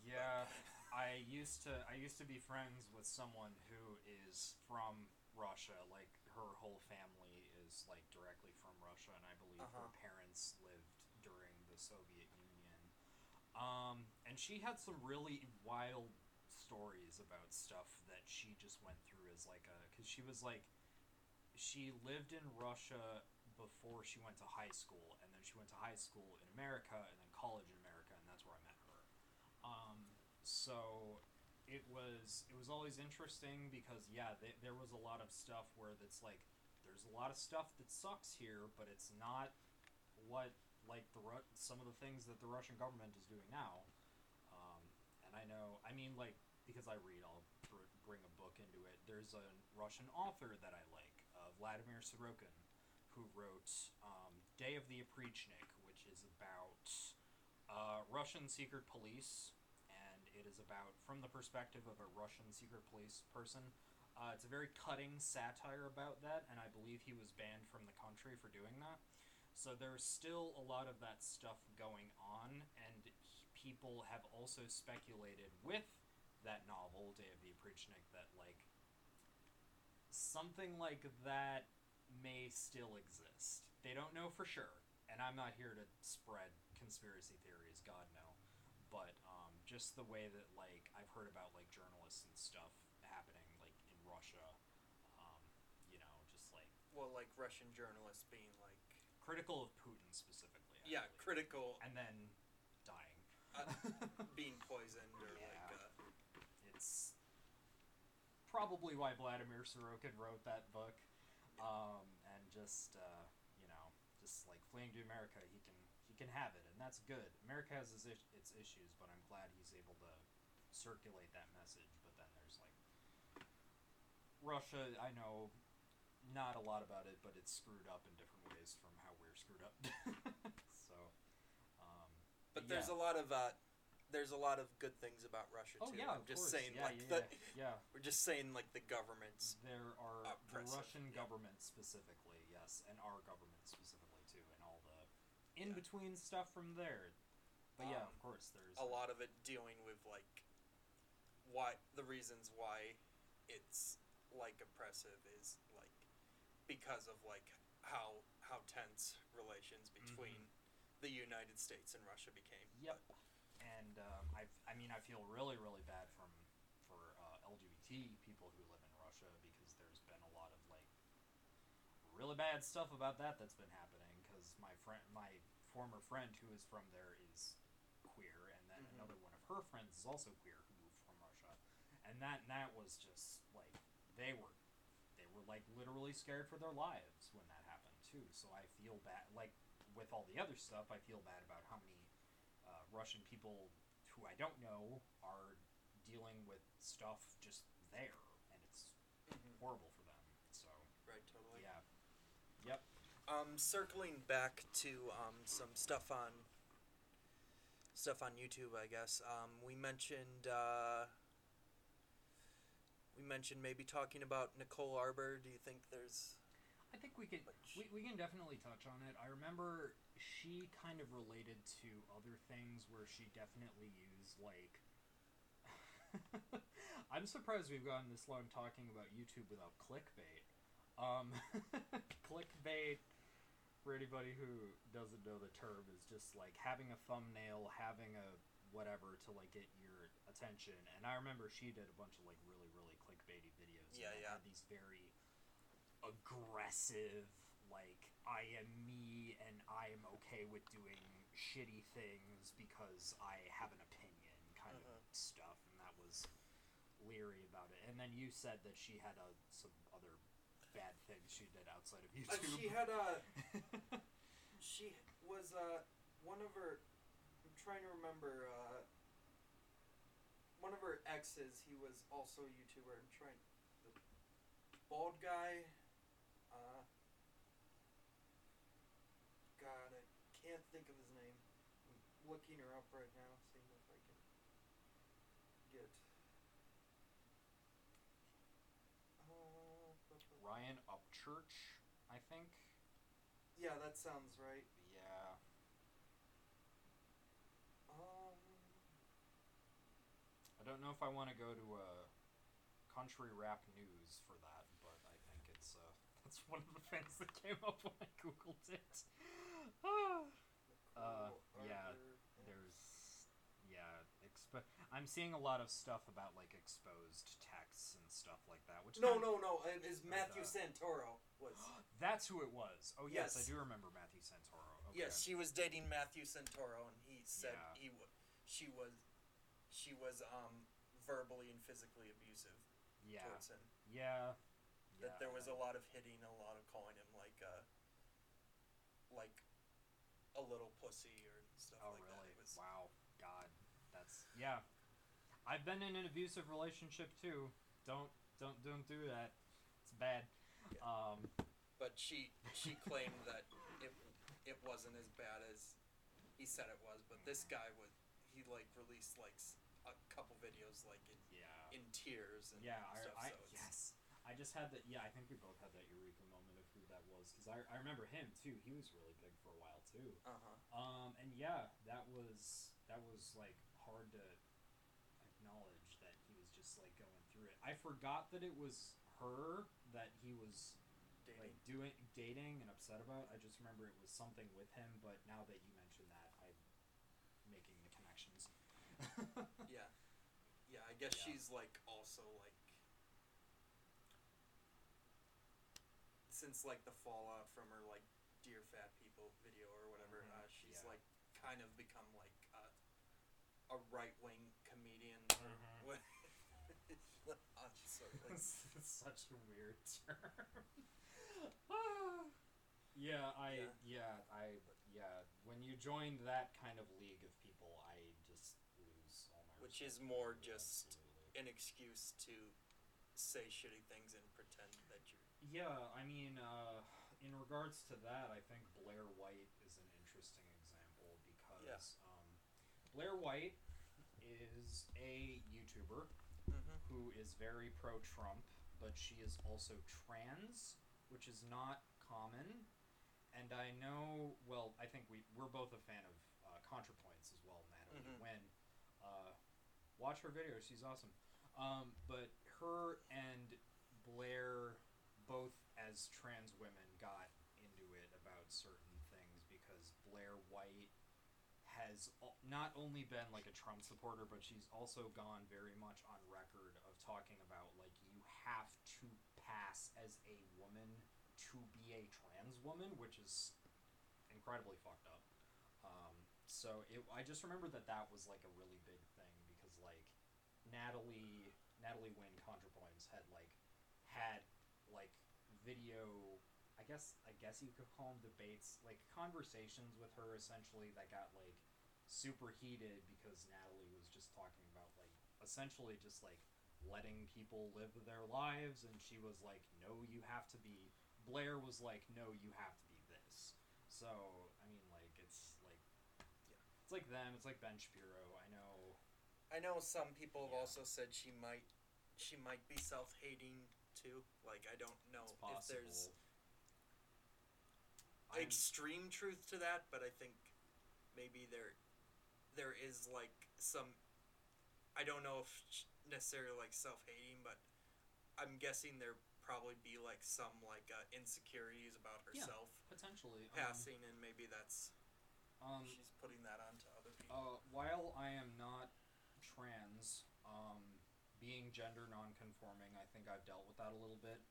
Yeah, I used to I used to be friends with someone who is from Russia. Like her whole family is like directly from Russia, and I believe her Uh-huh. parents lived during the Soviet Union. Um, and she had some really wild stories about stuff that she just went through as like a because she was like she lived in Russia before she went to high school, and then she went to high school in America, and then college in America, and that's where I met her. So it was it was always interesting because yeah, th- there was a lot of stuff where that's like there's a lot of stuff that sucks here, but it's not what like the Ru- some of the things that the Russian government is doing now. Um, and I know, I mean, like because I read, I'll br- bring a book into it. There's a Russian author that I like, uh, Vladimir Sorokin, who wrote um, Day of the Oprichnik, which is about uh, Russian secret police, it is about from the perspective of a Russian secret police person. Uh, it's a very cutting satire about that, and I believe he was banned from the country for doing that. So there's still a lot of that stuff going on, and people have also speculated with that novel, Day of the Oprichnik, that like something like that may still exist. They don't know for sure, and I'm not here to spread conspiracy theories, God no. But just the way that like I've heard about like journalists and stuff happening like in Russia, um, you know, just like well, like Russian journalists being like, critical of Putin specifically. I yeah, believe. critical, and then dying. Uh, being poisoned or Yeah. like, uh, it's probably why Vladimir Sorokin wrote that book. Um, and just uh, you know, just like fleeing to America, he can can have it, and that's good. America has its, is- its issues, but I'm glad he's able to circulate that message. But then there's like Russia. I know not a lot about it, but it's screwed up in different ways from how we're screwed up. so, um, but yeah. there's a lot of uh, there's a lot of good things about Russia Oh too. yeah, I'm just course. saying yeah, like yeah, the yeah, we're just saying like the governments. There are the Russian government specifically, yes, and our government specifically too, and all the in between stuff from there. But yeah, Um, of course, there's a lot of it dealing with like why the reasons why it's like oppressive is like because of like how how tense relations between the United States and Russia became. Mm-hmm. Yep. And um, I, I mean, I feel really, really bad from for uh, LGBT people who live in Russia because there's been a lot of like really bad stuff about that that's been happening. Because my friend, my former friend who is from there is queer, and then Mhm. another one of her friends is also queer who moved from Russia, and that and that was just like they were they were like literally scared for their lives when that happened too. So I feel bad, like with all the other stuff, I feel bad about how many uh, Russian people who I don't know are dealing with stuff just there, and it's Mhm. horrible for them. So Right, totally. yeah, yep. Um, circling back to um, some stuff on stuff on YouTube, I guess. Um, we mentioned uh, we mentioned maybe talking about Nicole Arbour. Do you think there's I think we could we, we can definitely touch on it. I remember she kind of related to other things where she definitely used like I'm surprised we've gotten this long talking about YouTube without clickbait. Um, clickbait for anybody who doesn't know the term is just like having a thumbnail, having a whatever to like get your attention. And I remember she did a bunch of like really really clickbaity videos. Yeah, yeah. Had these very aggressive like I am me and I am okay with doing shitty things because I have an opinion kind of stuff and that was leery about it. And then you said that she had uh, some other bad things she did outside of Uh, YouTube. she had a. She was uh one of her. I'm trying to remember. Uh, one of her exes. He was also a YouTuber. I'm trying. The bald guy. Uh. God, I can't think of his name. I'm looking her up right now, seeing if I can get. Uh, Ryan Upchurch, I think. yeah, that sounds right. Yeah. Um. I don't know if I want to go to uh, country rap news for that, but I think it's uh, that's one of the things that came up when I googled it. Uh, yeah, expo- I'm seeing a lot of stuff about like exposed texts and stuff like that. Which No, no, no. It is Matthew uh, Santoro. Was that's who it was. Oh yes, I do remember Matthew Santoro. Okay. yes, she was dating Matthew Santoro, and he said Yeah. he w- she was she was um verbally and physically abusive yeah, towards him. yeah. That yeah, there was a lot of hitting, a lot of calling him like uh like a little pussy or stuff Oh like really? that. It was Wow. Yeah. I've been in an abusive relationship too. Don't don't don't do that. It's bad. Yeah. Um. but she she claimed that it it wasn't as bad as he said it was. But this guy was he like released like a couple videos like in Yeah. in tears and Yeah. stuff. I, I so yes. I just had that. Yeah. I think we both had that eureka moment of who that was because I I remember him too. He was really big for a while too. Uh huh. Um, and yeah, that was that was like hard to acknowledge that he was just like going through it. I forgot that it was her that he was Dating. like doing dating and upset about. I just remember it was something with him, but now that you mention that, I'm making the connections. yeah. Yeah. I guess Yeah. she's like also like since like the fallout from her like dear fat people video or whatever. Mhm, Uh, she's yeah. like kind of become like a right wing comedian. Mhm. Uh, so, like, such a weird term. yeah, I yeah. I yeah. When you join that kind of league of people, I just lose all my. Which is more just- absolutely. an excuse to say shitty things and pretend that you're. Yeah, I mean, uh, in regards to that, I think Blair White is an interesting example because um, Blair White is a YouTuber Mm-hmm. who is very pro Trump, but she is also trans, which is not common. And I know, well, I think we, we're both a fan of uh, ContraPoints as well, Natalie Mhm. Wynn. Uh, watch her videos, she's awesome. Um, but her and Blair, both as trans women, got into it about certain things because Blair White has not only been like a Trump supporter, but she's also gone very much on record of talking about like you have to pass as a woman to be a trans woman, which is incredibly fucked up. Um, so it, I just remember that that was like a really big thing because like Natalie Natalie Wynn ContraPoints had like had like video I guess I guess you could call them debates like conversations with her essentially that got like super heated because Natalie was just talking about like essentially just like letting people live their lives and she was like no you have to be Blair was like no you have to be this so I mean like it's like Yeah. it's like them it's like Ben Shapiro I know I know some people have Yeah. also said she might, she might be self-hating too. Like I don't know if there's I'm- extreme truth to that, but I think maybe there, there is like some. I don't know if necessarily like self-hating, but I'm guessing there probably be like some like uh, insecurities about herself Yeah. potentially um, passing, and maybe that's um, she's putting that onto other people. Uh, while I am not trans, um, being gender non-conforming, I think I've dealt with that a little bit.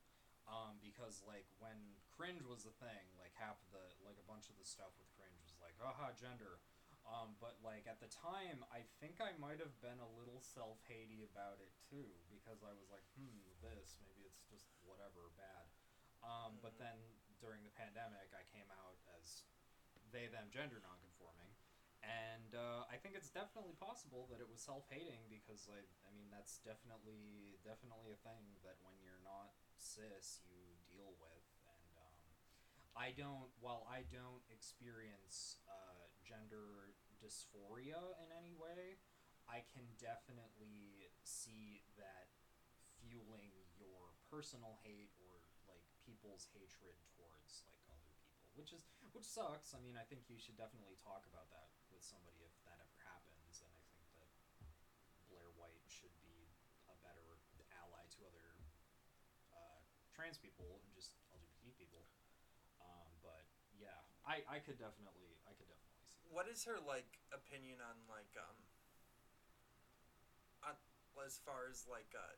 Um, because like when cringe was the thing, like half of the like a bunch of the stuff with cringe was like, haha, gender. Um, but like at the time, I think I might have been a little self haty about it too because I was like, hmm, this maybe it's just whatever bad. Um, But Mhm. then during the pandemic, I came out as they them gender nonconforming, and uh, I think it's definitely possible that it was self hating because I I mean that's definitely definitely a thing that when you're not cis you deal with and um, I don't while I don't experience uh, gender dysphoria in any way I can definitely see that fueling your personal hate or like people's hatred towards like other people which is which sucks I mean I think you should definitely talk about that with somebody if that ever happens and I think that Blair White should be a better ally to other uh, trans people and just LGBT people. Um, but yeah, I, I could definitely I could definitely see that. What is her like opinion on like um on as far as like uh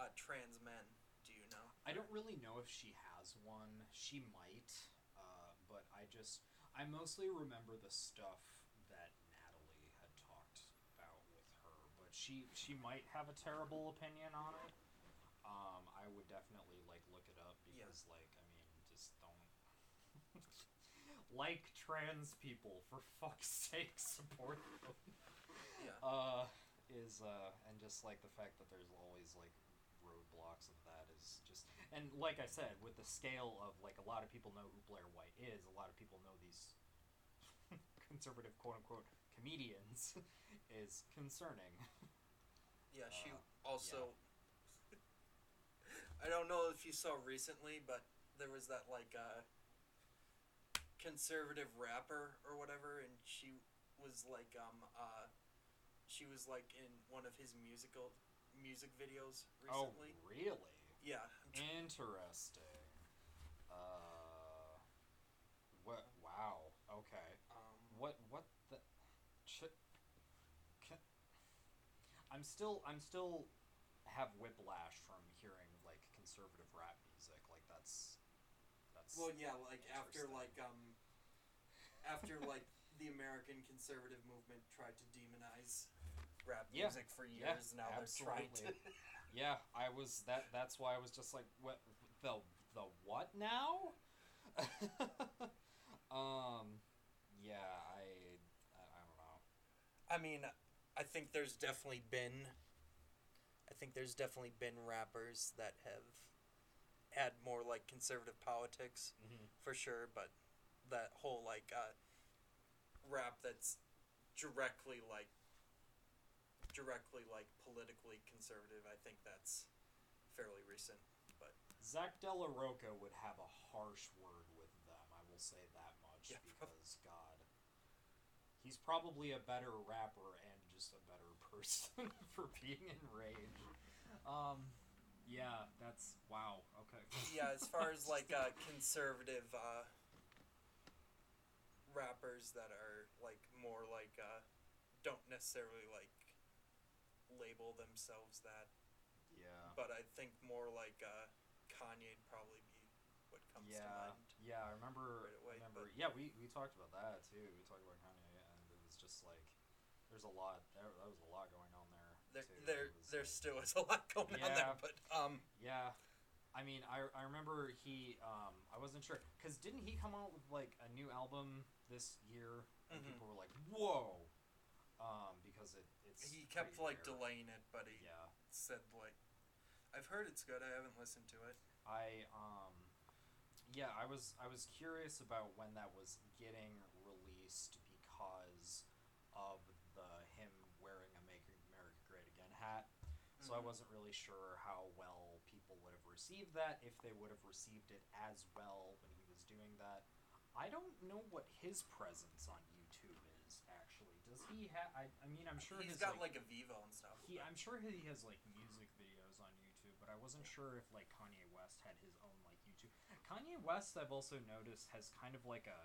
uh trans men? Do you know? I don't really know if she has one. She might, uh, but I just I mostly remember the stuff that Natalie had talked about with her. But she she might have a terrible opinion on it. Um, I would definitely like look it up Yeah. because like I mean just don't like trans people for fuck's sake support them. Yeah. Uh, is uh, and just like the fact that there's always like roadblocks of that is just and like I said, with the scale of like a lot of people know who Blair White is, a lot of people know these conservative quote unquote comedians is concerning. Yeah, she Uh, also. I don't know if you saw recently, but there was that like uh, conservative rapper or whatever, and she was like um uh, she was like in one of his musical music videos recently. Oh, really? Yeah, Interesting. Uh, what? Wow. Okay. um, What? What the? Ch- ca- I'm still. I'm still have whiplash from hearing like conservative rap music. Like that's. That's. Well, yeah, like after like um, after like the American conservative movement tried to demonize rap Yeah, music for yeah, years, now they're trying to. absolutely. Yeah, I was that. That's why I was just like, what the the what now? um, yeah, I I don't know. I mean, I think there's definitely been. I think there's definitely been rappers that have had more like conservative politics Mm-hmm. for sure, but that whole like uh, rap that's directly like directly like politically conservative, I think that's fairly recent. But Zack de la Rocha would have a harsh word with them. I will say that much Yeah. because God, he's probably a better rapper and just a better person for being enraged. Um, yeah, that's wow. Okay. yeah, as far as like uh, conservative uh, rappers that are like more like uh, don't necessarily like label themselves that, yeah. but I think more like uh, Kanye'd probably be what comes to mind. yeah, I remember. right away, remember, but- yeah, we, we talked about that too. We talked about Kanye, and it was just like, there's a lot. There, that was a lot going on there. There, too. there, there still is a lot going on there, but um, Yeah, I mean, I, I remember he. Um, I wasn't sure because didn't he come out with like a new album this year? And Mhm. people were like, "Whoa," um, because it it's he kept like rare. delaying it, but he Yeah, said like, I've heard it's good. I haven't listened to it. I um, yeah, I was I was curious about when that was getting released because of the him wearing a "Make America Great Again" hat. So I wasn't really sure how well people would have received that, if they would have received it as well when he was doing that. I don't know what his presence on YouTube is actually. Does he have? I, I mean, I'm sure He's his got like, like, a Vevo and stuff. he. I'm sure he has like music videos on YouTube, but I wasn't sure if like Kanye West had his own like YouTube. Kanye West, I've also noticed, has kind of like a.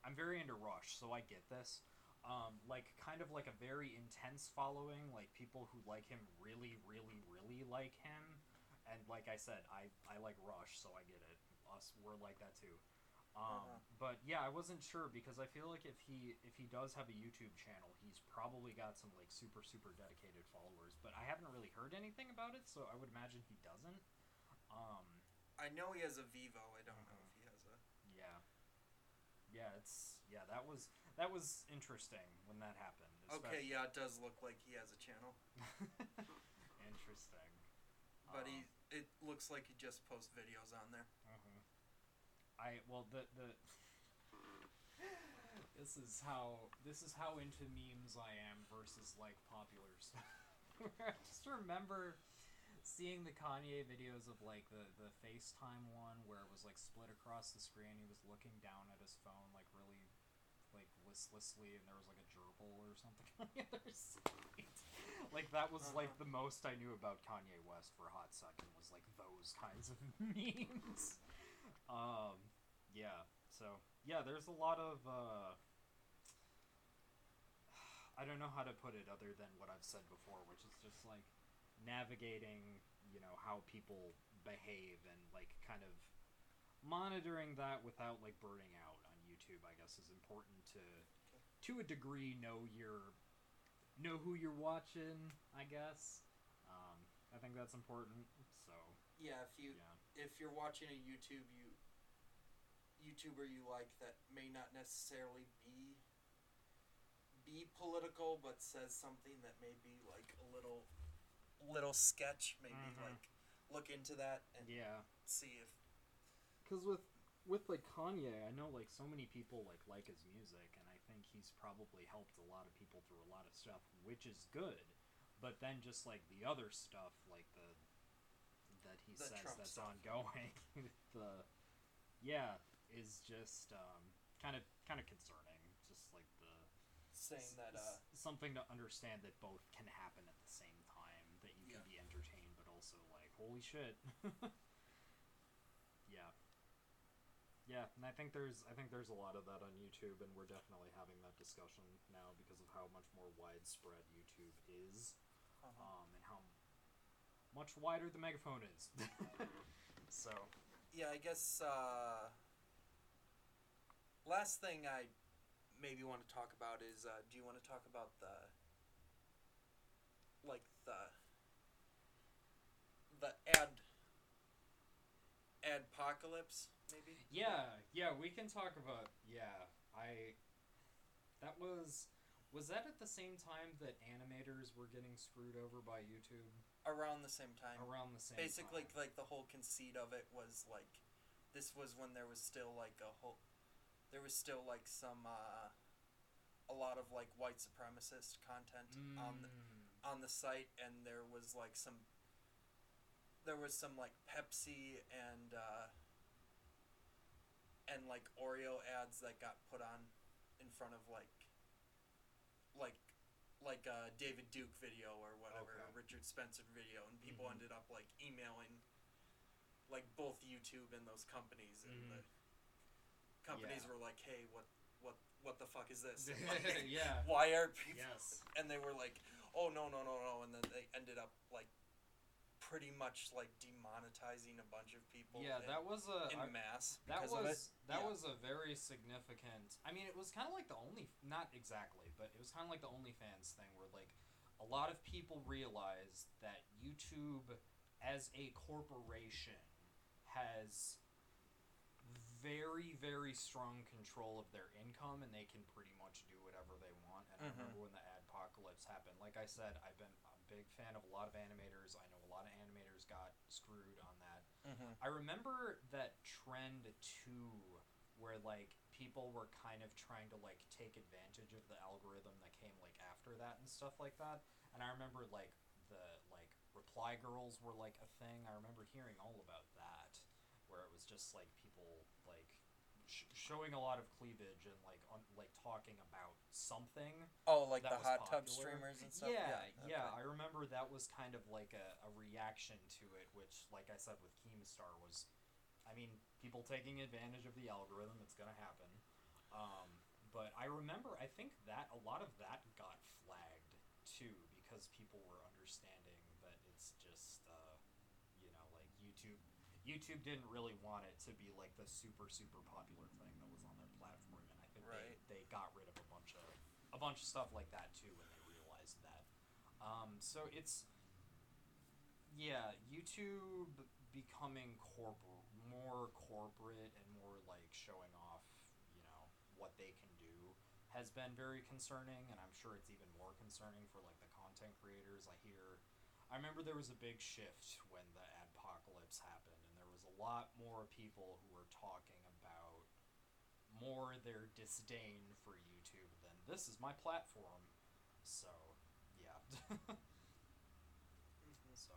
I'm very into Rush, so I get this. Um, like kind of like a very intense following, like people who like him really, really, really like him. And like I said, I I like Rush, so I get it. Us, we're like that too. Um, Uh-huh. But yeah, I wasn't sure because I feel like if he if he does have a YouTube channel, he's probably got some like super super dedicated followers. But I haven't really heard anything about it, so I would imagine he doesn't. Um, I know he has a Vevo. I don't know if he has a. yeah, yeah, it's yeah that was that was interesting when that happened. Okay, yeah, it does look like he has a channel, interesting. but Um, he it looks like he just posts videos on there. Mhm. I well the the this is how this is how into memes I am versus like popular stuff. I just remember seeing the Kanye videos of like the the FaceTime one where it was like split across the screen. He was looking down at his phone like really listlessly, and there was like a gerbil or something on the other side. Like that was like Uh-huh. the most I knew about Kanye West for a hot second was like those kinds of memes. Um, yeah. So yeah, there's a lot of uh, I don't know how to put it other than what I've said before, which is just like navigating, you know, how people behave and like kind of monitoring that without like burning out YouTube. I guess is important to to a degree know your know who you're watching. I guess. Um, I think that's important. So Yeah, if you yeah. if you're watching a YouTube you YouTuber you like that may not necessarily be be political but says something that may be like a little little sketch maybe Mhm. like look into that and Yeah. see if because with with like Kanye, I know like so many people like like his music, and I think he's probably helped a lot of people through a lot of stuff, which is good. But then just like the other stuff, like the that he The says Trump that's stuff. ongoing, the yeah is just um, kind of kind of concerning. Just like the saying that uh something to understand that both can happen at the same time. That you can Yeah. be entertained, but also like, holy shit. yeah. Yeah, and I think there's I think there's a lot of that on YouTube, and we're definitely having that discussion now because of how much more widespread YouTube is, uh-huh. um, and how much wider the megaphone is. so yeah, I guess uh last thing I maybe want to talk about is uh do you want to talk about the like the the ad adpocalypse maybe? Yeah, yeah, we can talk about yeah. I that was was that at the same time that animators were getting screwed over by YouTube Around the same time. around the same Basically time? like the whole conceit of it was like this was when there was still like a whole there was still like some uh a lot of like white supremacist content on the, Mm. on the site and there was like some there was some like Pepsi and uh and like Oreo ads that got put on in front of like like like a David Duke video or whatever, Okay. a Richard Spencer video and people Mhm. ended up like emailing like both YouTube and those companies and Mhm. the companies Yeah. were like, "Hey, what what what the fuck is this?" Like, yeah. Why are people Yes. and they were like, "Oh no, no, no, no," and then they ended up like pretty much like demonetizing a bunch of people. Yeah, in, that was a in I- mass. that because of it. was that Yeah. was a very significant. I mean, it was kind of like the only not exactly, but it was kind of like the OnlyFans thing where like a lot of people realized that YouTube as a corporation has very very strong control of their income and they can pretty much do whatever they want and Mhm. i remember when the adpocalypse happened like i said i've been big fan of a lot of animators i know a lot of animators got screwed on that Mhm. I remember that trend too, where like people were kind of trying to like take advantage of the algorithm that came like after that and stuff like that. And I remember like the like reply girls were like a thing. I remember hearing all about that, where it was just like people like sh- showing a lot of cleavage and like on like talking about something Oh, like the hot tub streamers and stuff. Yeah, yeah, okay. I remember that was kind of like a, a reaction to it, which, like I said with Keemstar, was, I mean, people taking advantage of the algorithm. It's gonna happen. Um, but I remember, I think that a lot of that got flagged too because people were understanding that it's just, uh, you know, like YouTube. Didn't really want it to be like the super super popular thing that was on their platform, and I think Right. they, they got rid of a bunch of a bunch of stuff like that too when they realized that. Um, so it's yeah, YouTube becoming corporate, more corporate and more like showing off, you know, what they can do has been very concerning, and I'm sure it's even more concerning for like the content creators. I hear, I remember there was a big shift when the adpocalypse happened, and there was a lot more people who were talking about more their disdain for YouTube than this is my platform. So, yeah. Mhm. so,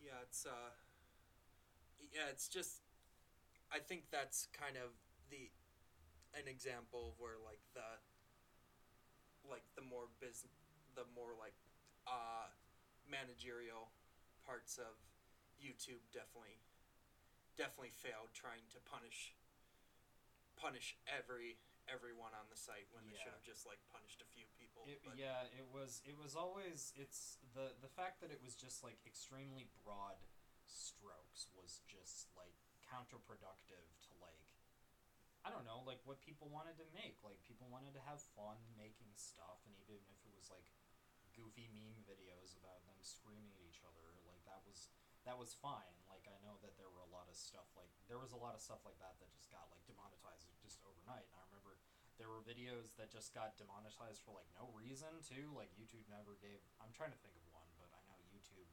Yeah, it's uh yeah, it's just I think that's kind of the an example of where like the like the more bus the more like uh managerial parts of YouTube definitely definitely failed trying to punish punish every everyone on the site when they should have just like punished a few people. it, but yeah, it was. It was always. It's the the fact that it was just like extremely broad strokes was just like counterproductive to like. I don't know, like what people wanted to make. Like people wanted to have fun making stuff, and even if it was like goofy meme videos about them screaming at each other, like that was that was fine. Like I know that there were a lot of stuff like there was a lot of stuff like that that just got like demonetized just overnight. And I remember there were videos that just got demonetized for like no reason too. Like YouTube never gave. I'm trying to think of one, but I know YouTube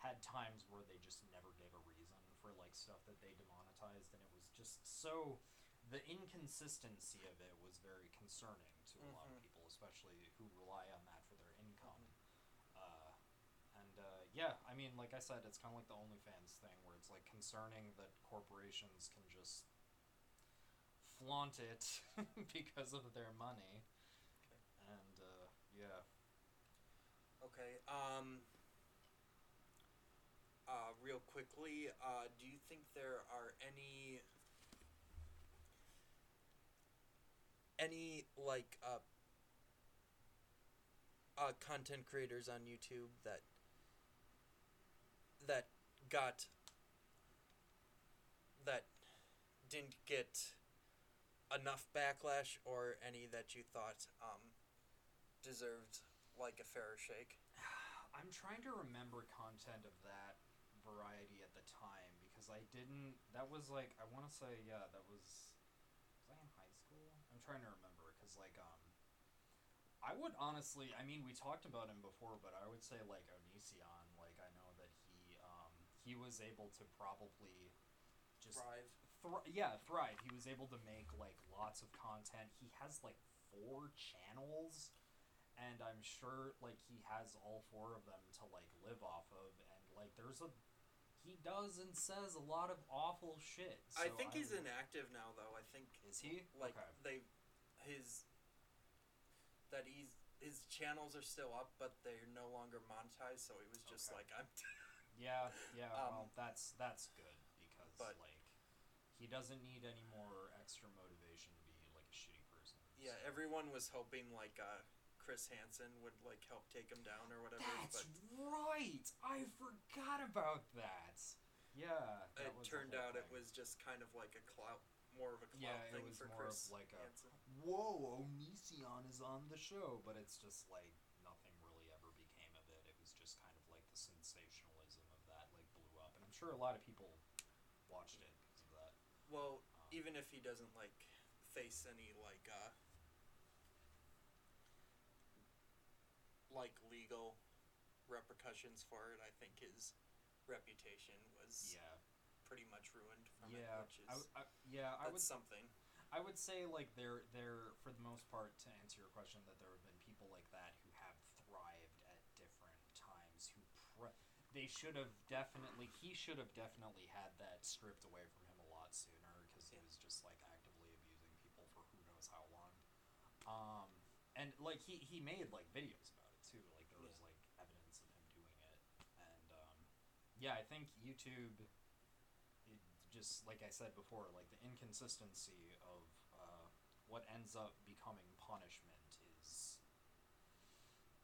had times where they just never gave a reason for like stuff that they demonetized, and it was just so. The inconsistency of it was very concerning to a lot of Mhm. people, especially who rely on that for their income. Uh, and uh, yeah, I mean, like I said, it's kind of like the OnlyFans thing, where it's like concerning that corporations can just flaunt it because of their money. And uh, yeah, Okay. Um. Uh, real quickly, uh, do you think there are any any like uh, uh content creators on YouTube that that got that didn't get enough backlash or any that you thought um deserved like a fair shake? I'm trying to remember content of that variety at the time because I didn't. That was like I want to say yeah, that was. Was I in high school? I'm trying to remember because like um. I would honestly, I mean, we talked about him before, but I would say like Onision. Like I know he was able to probably just Thrive. Thr- yeah, thrive. He was able to make like lots of content. He has like four channels, and I'm sure like he has all four of them to like live off of. And like there's a he does and says a lot of awful shit. I think he's I'm- inactive now, though. I think Is he like okay? they his that he's his channels are still up, but they're no longer monetized. So he was just Okay. like, I'm. Yeah, yeah. Um, well, that's that's good because but- like he doesn't need any more extra motivation to be like a shitty person. yeah, so. everyone was hoping like uh, Chris Hansen would like help take him down or whatever, That's but right. I forgot about that. Yeah. that it turned out it was just kind of like a clout, more of a clout Yeah, it was for more of Chris like a- Hansen. Whoa, Onision is on the show, but it's just like nothing really ever became of it. It was just kind of like the sensationalism of that like blew up, and I'm sure a lot of people watched it because of that. Well, Um, even if he doesn't like face any like uh like legal repercussions for it, I think his reputation was yeah, pretty much ruined from yeah, it, which is I, I- yeah. I would something. I would say like there there for the most part to answer your question that there have been people like that who have thrived at different times who pre- they should have definitely he should have definitely had that stripped away from him a lot sooner because he was just like actively abusing people for who knows how long. Um and like he he made like videos about it too like there was Yeah. like evidence of him doing it and um yeah I think YouTube it just like I said before, like the inconsistency of uh, what ends up becoming punishment is,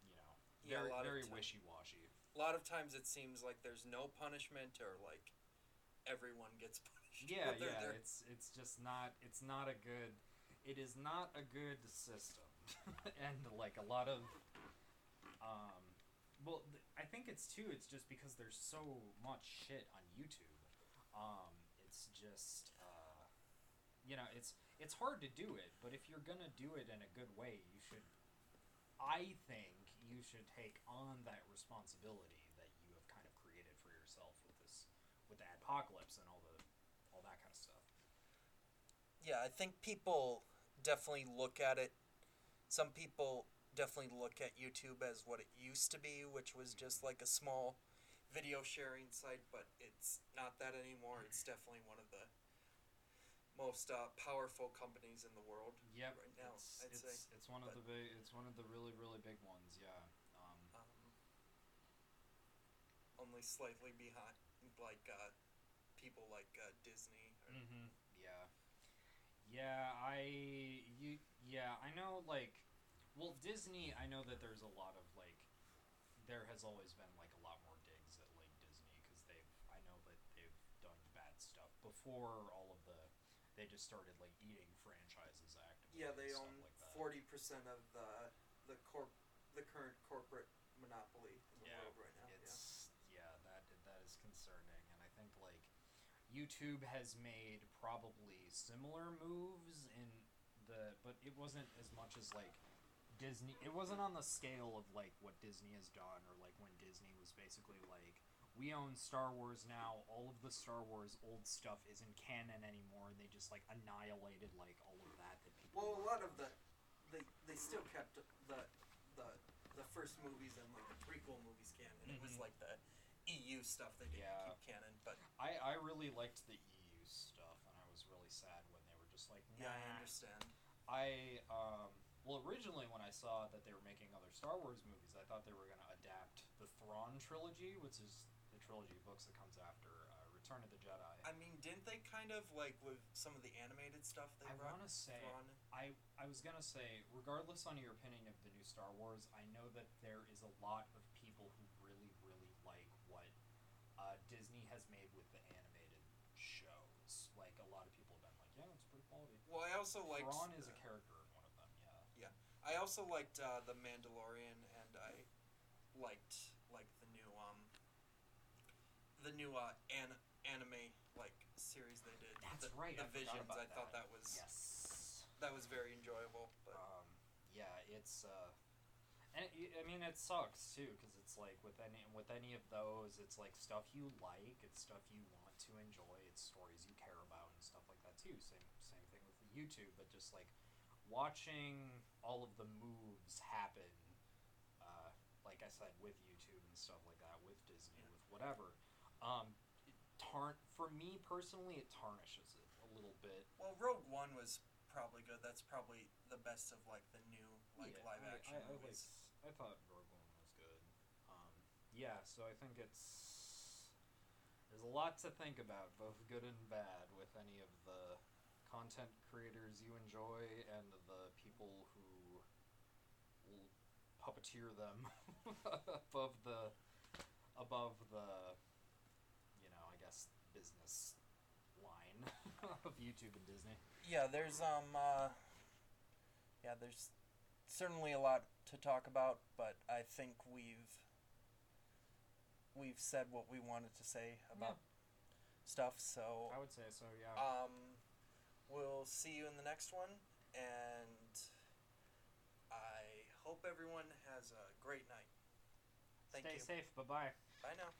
you know, Yeah, very very wishy washy. A lot of times it seems like there's no punishment or like everyone gets punished. Yeah, yeah. It's it's just not it's not a good it is not a good system, and like a lot of um, well, th- I think it's too. It's just because there's so much shit on YouTube. Um, it's just uh, you know, it's it's hard to do it, but if you're gonna do it in a good way, you should. I think you should take on that responsibility that you have kind of created for yourself with this, with the adpocalypse and all the, all that kind of stuff. yeah, I think people definitely look at it. Some people definitely look at YouTube as what it used to be, which was mm-hmm. just like a small video sharing site, but it's not that anymore. It's mm-hmm. definitely one of the most uh, powerful companies in the world. Yep. Right now, it's, I'd it's, say, it's one of the big, it's one of the really really big ones. Yeah. Um, Um, only slightly behind, like uh, people like uh, Disney. Or, Mm-hmm. Yeah. Yeah, I you yeah, I know like well Disney, I know that there's a lot of like there has always been like a lot more digs at like Disney cuz they've I know that they've done bad stuff before all of the they just started like eating franchises actively. Yeah, they own like forty percent of the the corp the current corporate monopoly in the yeah, world right now. It's yeah. that that is concerning, and I think like YouTube has made probably similar moves in the, but it wasn't as much as like Disney. It wasn't on the scale of like what Disney has done, or like when Disney was basically like. We own Star Wars now. All of the Star Wars old stuff isn't canon anymore, and they just like annihilated like all of that that people. Well, a lot of the they they still kept the the the first movies and like the prequel movies canon. It was Mhm. like the EU stuff they didn't Yeah. keep canon, but I I really liked the EU stuff, and I was really sad when they were just like, yeah, I understand. I um well originally when I saw that they were making other Star Wars movies, I thought they were gonna adapt the Thrawn trilogy, which is trilogy of books that comes after uh, Return of the Jedi. I mean, didn't they kind of like with some of the animated stuff they I want to say Thrawn? I I was gonna say regardless on your opinion of the new Star Wars, I know that there is a lot of people who really really like what uh, Disney has made with the animated shows. Like a lot of people have been like, yeah, it's pretty quality. Well, I also liked Thrawn is a character in one of them. Yeah. I also liked uh, the Mandalorian, and I liked like the new um the new uh, an- anime like series they did. That's the, right, The I Visions. I thought that. that was Yes. that was very enjoyable. But um, yeah, it's uh, and it, I mean it sucks too because it's like with any with any of those, it's like stuff you like, it's stuff you want to enjoy, it's stories you care about and stuff like that too. Same same thing with the YouTube, but just like watching all of the moves happen, uh, like I said with YouTube and stuff like that, with Disney, with whatever. Um, it tar- for me personally, it tarnishes it a little bit. well, Rogue One was probably good. That's probably the best of like the new like Yeah, live action I, I, movies. liked- I thought Rogue One was good. Um, yeah, so I think it's there's a lot to think about, both good and bad, with any of the content creators you enjoy and the people who will puppeteer them above the above the you know I guess business line of YouTube and Disney. Yeah, there's um uh yeah, there's certainly a lot to talk about, but I think we've we've said what we wanted to say about stuff, so I would say so. Yeah. um we'll see you in the next one and I hope everyone has a great night. Thank you. Stay you. safe. Bye bye. Bye now.